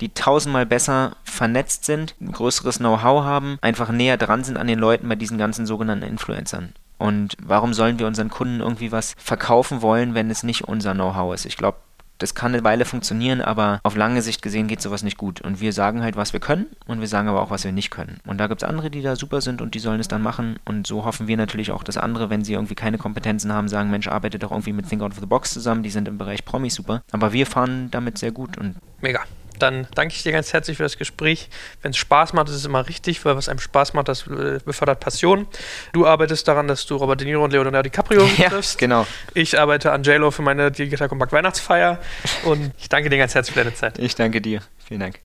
die tausendmal besser vernetzt sind, ein größeres Know-how haben, einfach näher dran sind an den Leuten bei diesen ganzen sogenannten Influencern. Und warum sollen wir unseren Kunden irgendwie was verkaufen wollen, wenn es nicht unser Know-how ist? Ich glaube, das kann eine Weile funktionieren, aber auf lange Sicht gesehen geht sowas nicht gut. Und wir sagen halt, was wir können und wir sagen aber auch, was wir nicht können. Und da gibt es andere, die da super sind und die sollen es dann machen. Und so hoffen wir natürlich auch, dass andere, wenn sie irgendwie keine Kompetenzen haben, sagen, Mensch, arbeitet doch irgendwie mit Think Out of the Box zusammen, die sind im Bereich Promi super. Aber wir fahren damit sehr gut und Mega. Dann danke ich dir ganz herzlich für das Gespräch. Wenn es Spaß macht, ist es immer richtig, weil was einem Spaß macht, das äh, befördert Passion. Du arbeitest daran, dass du Robert De Niro und Leonardo DiCaprio ja, triffst. genau. Ich arbeite an JLo für meine Digital Compact Weihnachtsfeier und ich danke dir ganz herzlich für deine Zeit. Ich danke dir. Vielen Dank.